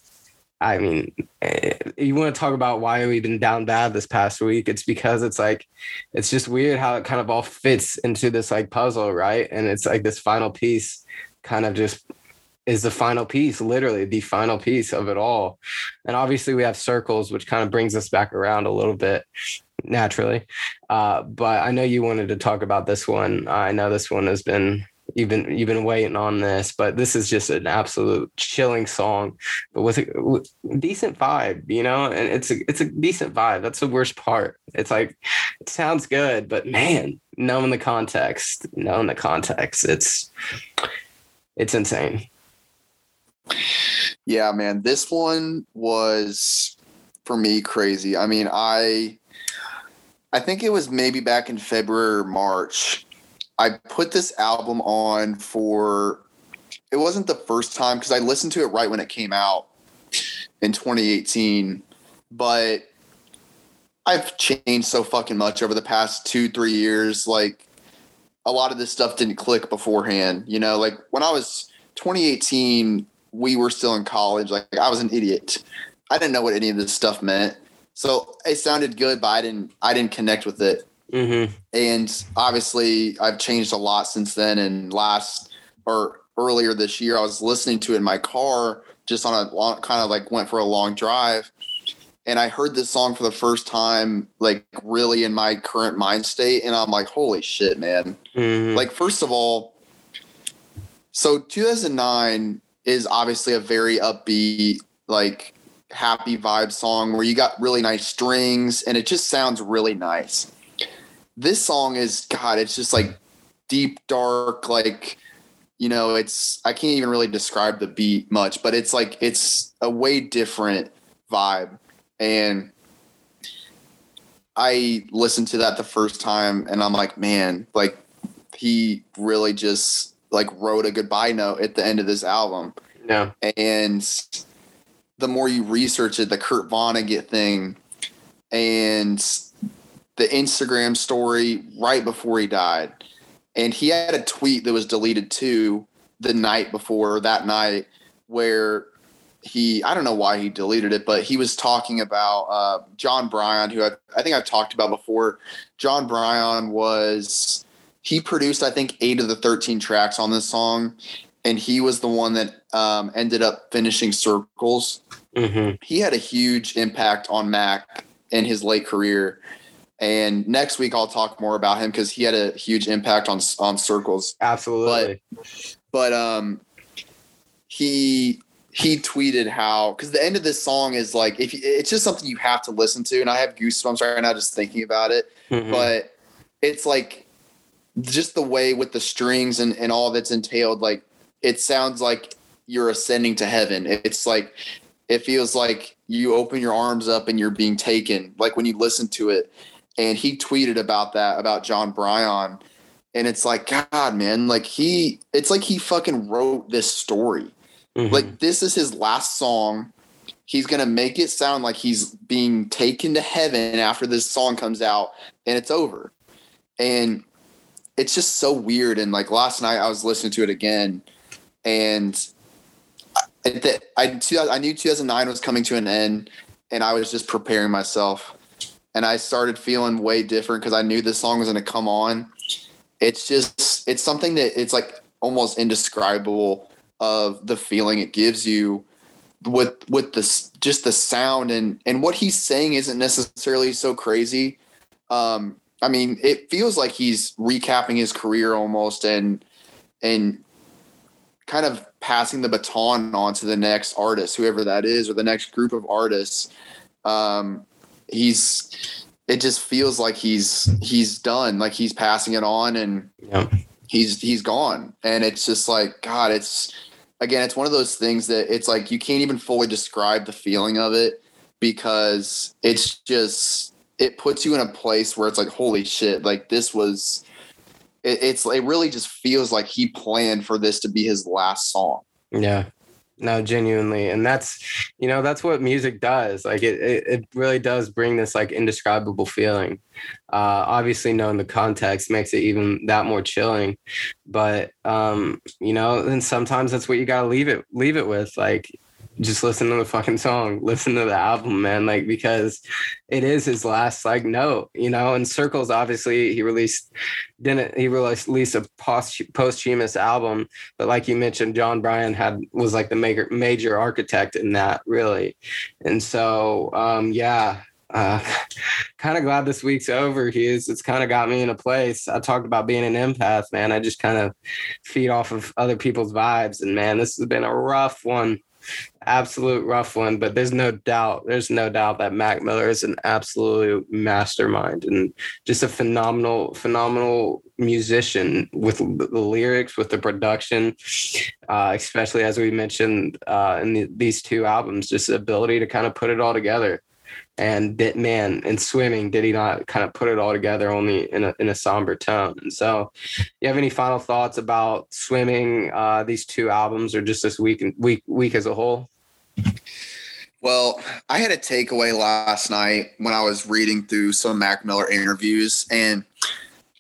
Speaker 2: i mean eh, you want to talk about why we've been down bad this past week? It's because it's like it's just weird how it kind of all fits into this like puzzle right? And it's like this final piece kind of just is the final piece literally the final piece of it all. And obviously we have circles which kind of brings us back around a little bit naturally. Uh, but i know you wanted to talk about this one. I know this one has been you've been you've been waiting on this, but this is just an absolute chilling song, but with a with decent vibe, you know. And it's a it's a decent vibe. That's the worst part. It's like it sounds good, but man, knowing the context, knowing the context, it's it's insane.
Speaker 3: Yeah, man. This one was for me crazy. I mean, I I think it was maybe back in February or March. I put this album on for it wasn't the first time because I listened to it right when it came out in 2018, but I've changed so fucking much over the past two, three years. Like a lot of this stuff didn't click beforehand. You know, like when I was 2018, we were still in college. Like I was an idiot. I didn't know what any of this stuff meant. So it sounded good, but I didn't I didn't connect with it.
Speaker 2: Mm-hmm.
Speaker 3: And obviously I've changed a lot since then. And last or earlier this year, I was listening to it in my car, just on a long kind of like went for a long drive. And I heard this song for the first time, like really in my current mind state. And I'm like, holy shit, man.
Speaker 2: Mm-hmm.
Speaker 3: Like, first of all, so 2009 is obviously a very upbeat, like happy vibe song where you got really nice strings and it just sounds really nice. This song is, God, it's just like deep, dark, like, you know, it's, I can't even really describe the beat much, but it's like, it's a way different vibe. And I listened to that the first time and I'm like, man, like, he really just like wrote a goodbye note at the end of this album.
Speaker 2: yeah.
Speaker 3: And the more you research it, the Kurt Vonnegut thing and the Instagram story right before he died. And he had a tweet that was deleted too the night before that night where he I don't know why he deleted it, but he was talking about uh, Jon Brion, who I, I think I've talked about before. Jon Brion was he produced I think eight of the thirteen tracks on this song, and he was the one that um, ended up finishing Circles.
Speaker 2: Mm-hmm.
Speaker 3: He had a huge impact on Mac in his late career. And next week I'll talk more about him because he had a huge impact on on Circles
Speaker 2: Absolutely.
Speaker 3: but um he he tweeted how because the end of this song is like if you, it's just something you have to listen to and i have goosebumps right now just thinking about it
Speaker 2: Mhm.
Speaker 3: but it's like just the way with the strings and, and all that's entailed like it sounds like you're ascending to heaven it's like it feels like you open your arms up and you're being taken like when you listen to it and he tweeted about that about jon brion and it's like god man like he it's like he fucking wrote this story.
Speaker 2: Mhm.
Speaker 3: like this is his last song. He's gonna make it sound like he's being taken to heaven after this song comes out and it's over. And it's just so weird and like last night i was listening to it again and I, I, I knew 2009 was coming to an end and i was just preparing myself and i started feeling way different because i knew this song was going to come on. It's just it's something that it's like almost indescribable of the feeling it gives you with with this just the sound and and what he's saying isn't necessarily so crazy. Um i mean it feels like he's recapping his career almost and and kind of passing the baton on to the next artist whoever that is or the next group of artists. Um he's it just feels like he's he's done like he's passing it on and
Speaker 2: yeah.
Speaker 3: he's he's gone and it's just like god it's again it's one of those things that it's like you can't even fully describe the feeling of it because it's just it puts you in a place where it's like holy shit like this was it, it's it really just feels like he planned for this to be his last song
Speaker 2: Yeah. No, genuinely. And that's, you know, that's what music does. Like it, it, it really does bring this like indescribable feeling. Uh, obviously knowing the context makes it even that more chilling. But, um, you know, and sometimes that's what you got to leave it, leave it with. Like, just listen to the fucking song, listen to the album, man. Like, because it is his last like note, you know, and circles, obviously he released, didn't, he released, a post, posthumous album but like you mentioned, Jon Brion had was like the major major architect in that really, and so um, yeah, uh, kind of glad this week's over. Hughes, it's kind of got me in a place. I talked about being an empath, man. I just kind of feed off of other people's vibes, and man, this has been a rough one. Absolute rough one, but there's no doubt, there's no doubt that Mac Miller is an absolute mastermind and just a phenomenal, phenomenal musician with the lyrics, with the production, uh, especially as we mentioned uh, in the, these two albums, just the ability to kind of put it all together. And did, man, in swimming, did he not kind of put it all together only in a in a somber tone? And so, you have any final thoughts about swimming, uh, these two albums, or just this week week week as a whole?
Speaker 3: Well, I had a takeaway last night when I was reading through some Mac Miller interviews, and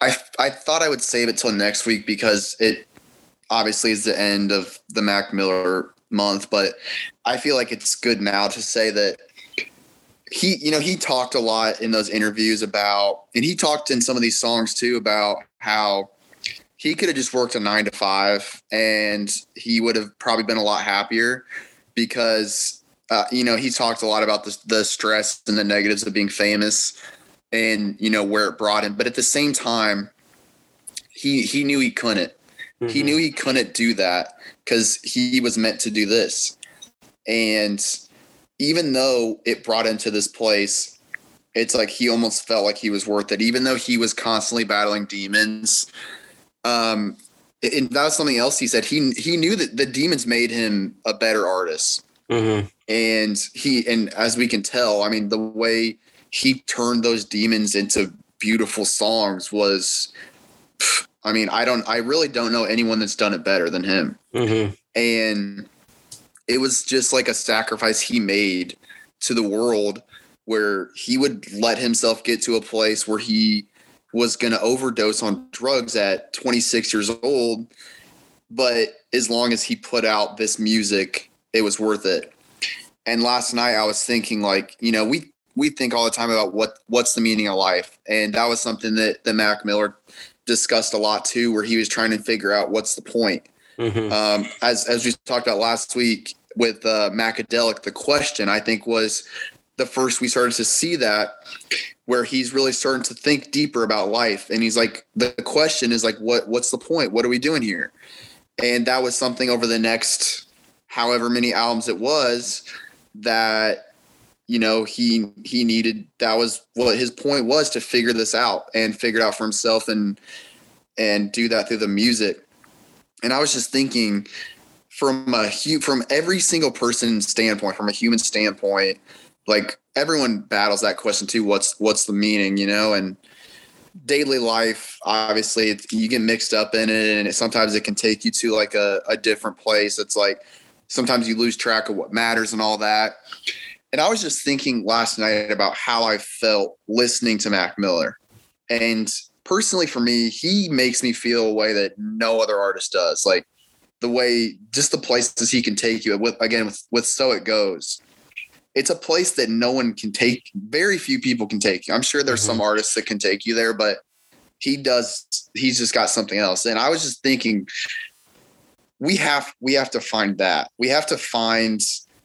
Speaker 3: I I thought I would save it till next week because it obviously is the end of the Mac Miller month, but I feel like it's good now to say that he, you know, he talked a lot in those interviews about, and he talked in some of these songs too about how he could have just worked a nine to five and he would have probably been a lot happier because uh, you know, he talked a lot about the, the stress and the negatives of being famous and, you know, where it brought him. But at the same time, he, he knew he couldn't. He
Speaker 2: Mhm.
Speaker 3: knew he couldn't do that because he was meant to do this. And even though it brought him to this place, it's like he almost felt like he was worth it, even though he was constantly battling demons. Um, and that was something else he said. He he knew that the demons made him a better artist
Speaker 2: Mhm.
Speaker 3: and he and as we can tell i mean the way he turned those demons into beautiful songs was i mean i don't i really don't know anyone that's done it better than him
Speaker 2: Mhm.
Speaker 3: and it was just like a sacrifice he made to the world where he would let himself get to a place where he was going to overdose on drugs at 26 years old. But as long as he put out this music it was worth it. And last night i was thinking like you know we we think all the time about what what's the meaning of life. And that was something that that mac miller discussed a lot too where he was trying to figure out what's the point
Speaker 2: Mhm.
Speaker 3: um, as as we talked about last week with uh, Macadelic, the question I think was the first we started to see that where he's really starting to think deeper about life, and he's like, the question is like, what what's the point? What are we doing here? And that was something over the next however many albums it was that you know he he needed that was what his point was to figure this out and figure it out for himself and and do that through the music and I was just thinking from a from every single person standpoint, from a human standpoint, like everyone battles that question too. What's what's the meaning, you know? And daily life, obviously, you get mixed up in it, and it, sometimes it can take you to like a, a different place. It's like sometimes you lose track of what matters and all that. And I was just thinking last night about how I felt listening to Mac Miller. And personally, for me, he makes me feel a way that no other artist does. Like the way, just the places he can take you. With again, with, with So It Goes, it's a place that no one can take. Very few people can take you. I'm sure there's mm-hmm. some artists that can take you there, but he does. He's just got something else. And I was just thinking, we have we have to find that. We have to find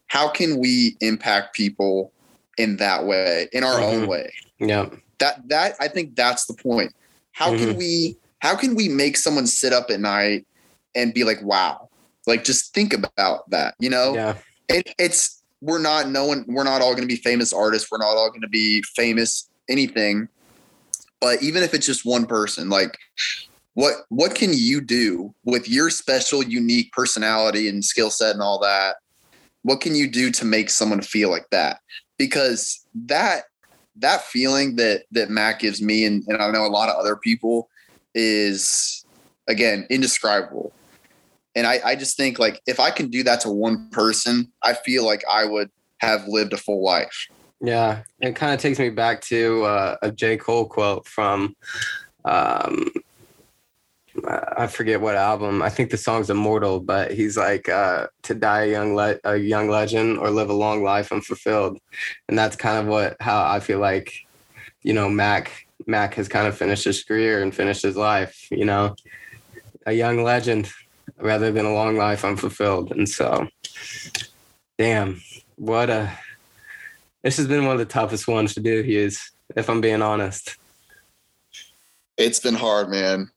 Speaker 3: how can we impact people in that way, in our mm-hmm. own way.
Speaker 2: Yeah.
Speaker 3: That that I think that's the point. How mm-hmm. can we how can we make someone sit up at night and be like, wow, like just think about that, you know?
Speaker 2: Yeah.
Speaker 3: It, it's we're not no one we're not all going to be famous artists. We're not all going to be famous anything. But even if it's just one person, like what what can you do with your special unique personality and skill set and all that what can you do to make someone feel like that because that that feeling that that mac gives me and, and i know a lot of other people is again indescribable. And I, I just think like if i can do that to one person i feel like i would have lived a full life.
Speaker 2: Yeah. It kind of takes me back to uh, a j. Cole quote from um, I forget what album. I think the song's Immortal, but he's like uh, to die a young le- a young legend or live a long life unfulfilled, and that's kind of what how I feel like, you know, Mac Mac has kind of finished his career and finished his life. You know, a young legend rather than a long life unfulfilled, and so, damn, what a this has been one of the toughest ones to do. He is, if I'm being honest.
Speaker 3: It's been hard, man.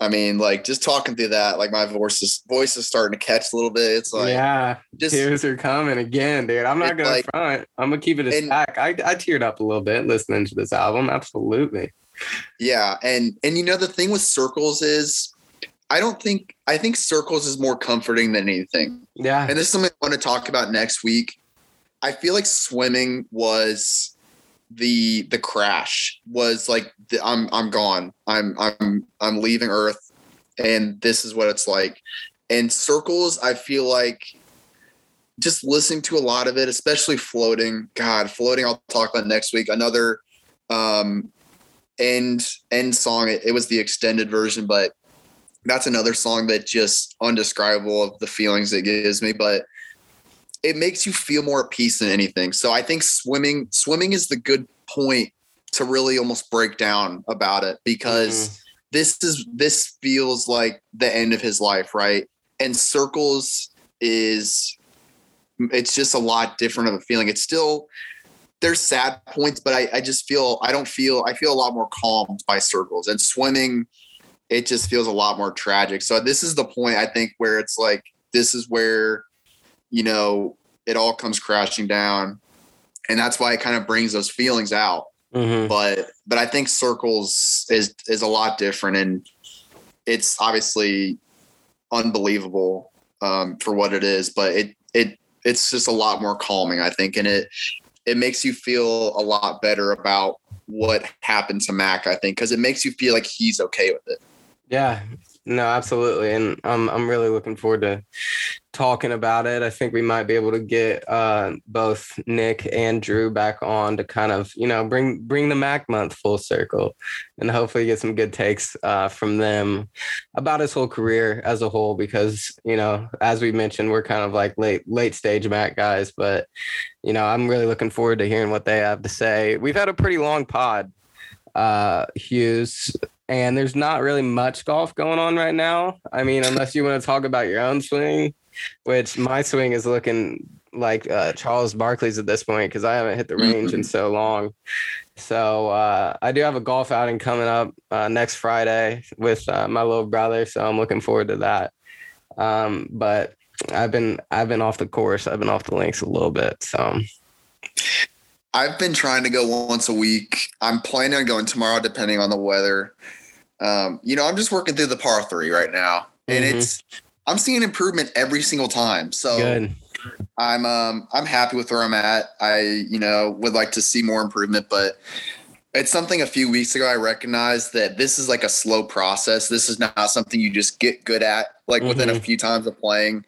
Speaker 3: I mean, like just talking through that, like my voice is voice is starting to catch a little bit. It's like
Speaker 2: yeah, just, tears are coming again, dude. I'm not gonna like, front. I'm gonna keep it a and, stack. I I teared up a little bit listening to this album. Absolutely.
Speaker 3: Yeah, and and you know the thing with circles is, I don't think I think circles is more comforting than anything.
Speaker 2: Yeah,
Speaker 3: and this is something I want to talk about next week. I feel like swimming was the the crash was like the, I'm I'm gone. I'm I'm I'm leaving Earth, and this is what it's like. And circles, I feel like just listening to a lot of it, especially floating. God, floating. I'll talk about next week. Another um end end song. It, it was the extended version, but that's another song that just undescribable of the feelings it gives me. But it makes you feel more at peace than anything. So I think swimming swimming is the good point to really almost break down about it because mm-hmm. this is this feels like the end of his life, right? And circles is it's just a lot different of a feeling. It's still there's sad points, but I, I just feel I don't feel I feel a lot more calmed by circles and swimming. It just feels a lot more tragic. So this is the point I think where it's like this is where you know, it all comes crashing down. And that's why it kind of brings those feelings out. Mm-hmm. But but I think circles is is a lot different and it's obviously unbelievable um, for what it is, but it it it's just a lot more calming, I think, and it it makes you feel a lot better about what happened to Mac, I think, because it makes you feel like he's okay with it.
Speaker 2: Yeah, no, absolutely, and I'm I'm really looking forward to talking about it. I think we might be able to get uh, both Nick and Drew back on to kind of you know bring bring the Mac month full circle, and hopefully get some good takes uh, from them about his whole career as a whole. Because you know, as we mentioned, we're kind of like late late stage Mac guys, but you know, I'm really looking forward to hearing what they have to say. We've had a pretty long pod uh Hughes and there's not really much golf going on right now. I mean, unless you want to talk about your own swing, which my swing is looking like uh, Charles Barkley's at this point because I haven't hit the range in so long. So uh, I do have a golf outing coming up uh, next Friday with uh, my little brother, so I'm looking forward to that. Um, but I've been I've been off the course. I've been off the links a little bit. So
Speaker 3: I've been trying to go once a week. I'm planning on going tomorrow, depending on the weather. Um, you know, I'm just working through the par three right now, and mm-hmm. it's I'm seeing improvement every single time. So Good. I'm um I'm happy with where I'm at. I you know would like to see more improvement, but it's something a few weeks ago I recognized that this is like a slow process. This is not something you just get good at like within a
Speaker 2: Mhm.
Speaker 3: few times of playing.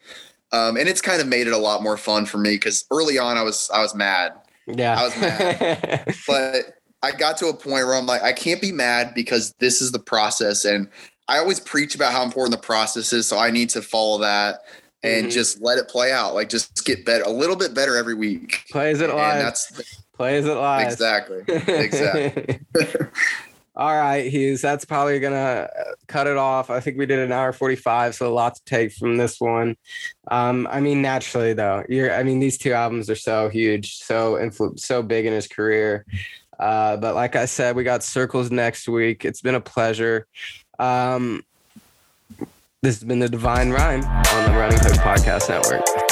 Speaker 3: Um, and it's kind of made it a lot more fun for me because early on I was I was mad,
Speaker 2: Yeah.
Speaker 3: I was mad. but I got to a point where I'm like, I can't be mad because this is the process. And I always preach about how important the process is. So I need to follow that and
Speaker 2: Mhm.
Speaker 3: just let it play out. Like just get better, a little bit better every week.
Speaker 2: Plays it
Speaker 3: And
Speaker 2: live.
Speaker 3: that's
Speaker 2: Plays it live.
Speaker 3: exactly. exactly.
Speaker 2: All right, Hughes. That's probably gonna cut it off. I think we did an hour forty-five, so a lot to take from this one. Um, I mean, naturally though, you're. I mean, these two albums are so huge, so influ- so big in his career. Uh, but like I said, we got circles next week. It's been a pleasure. Um, this has been the Divine Rhyme on the Running Hook Podcast Network.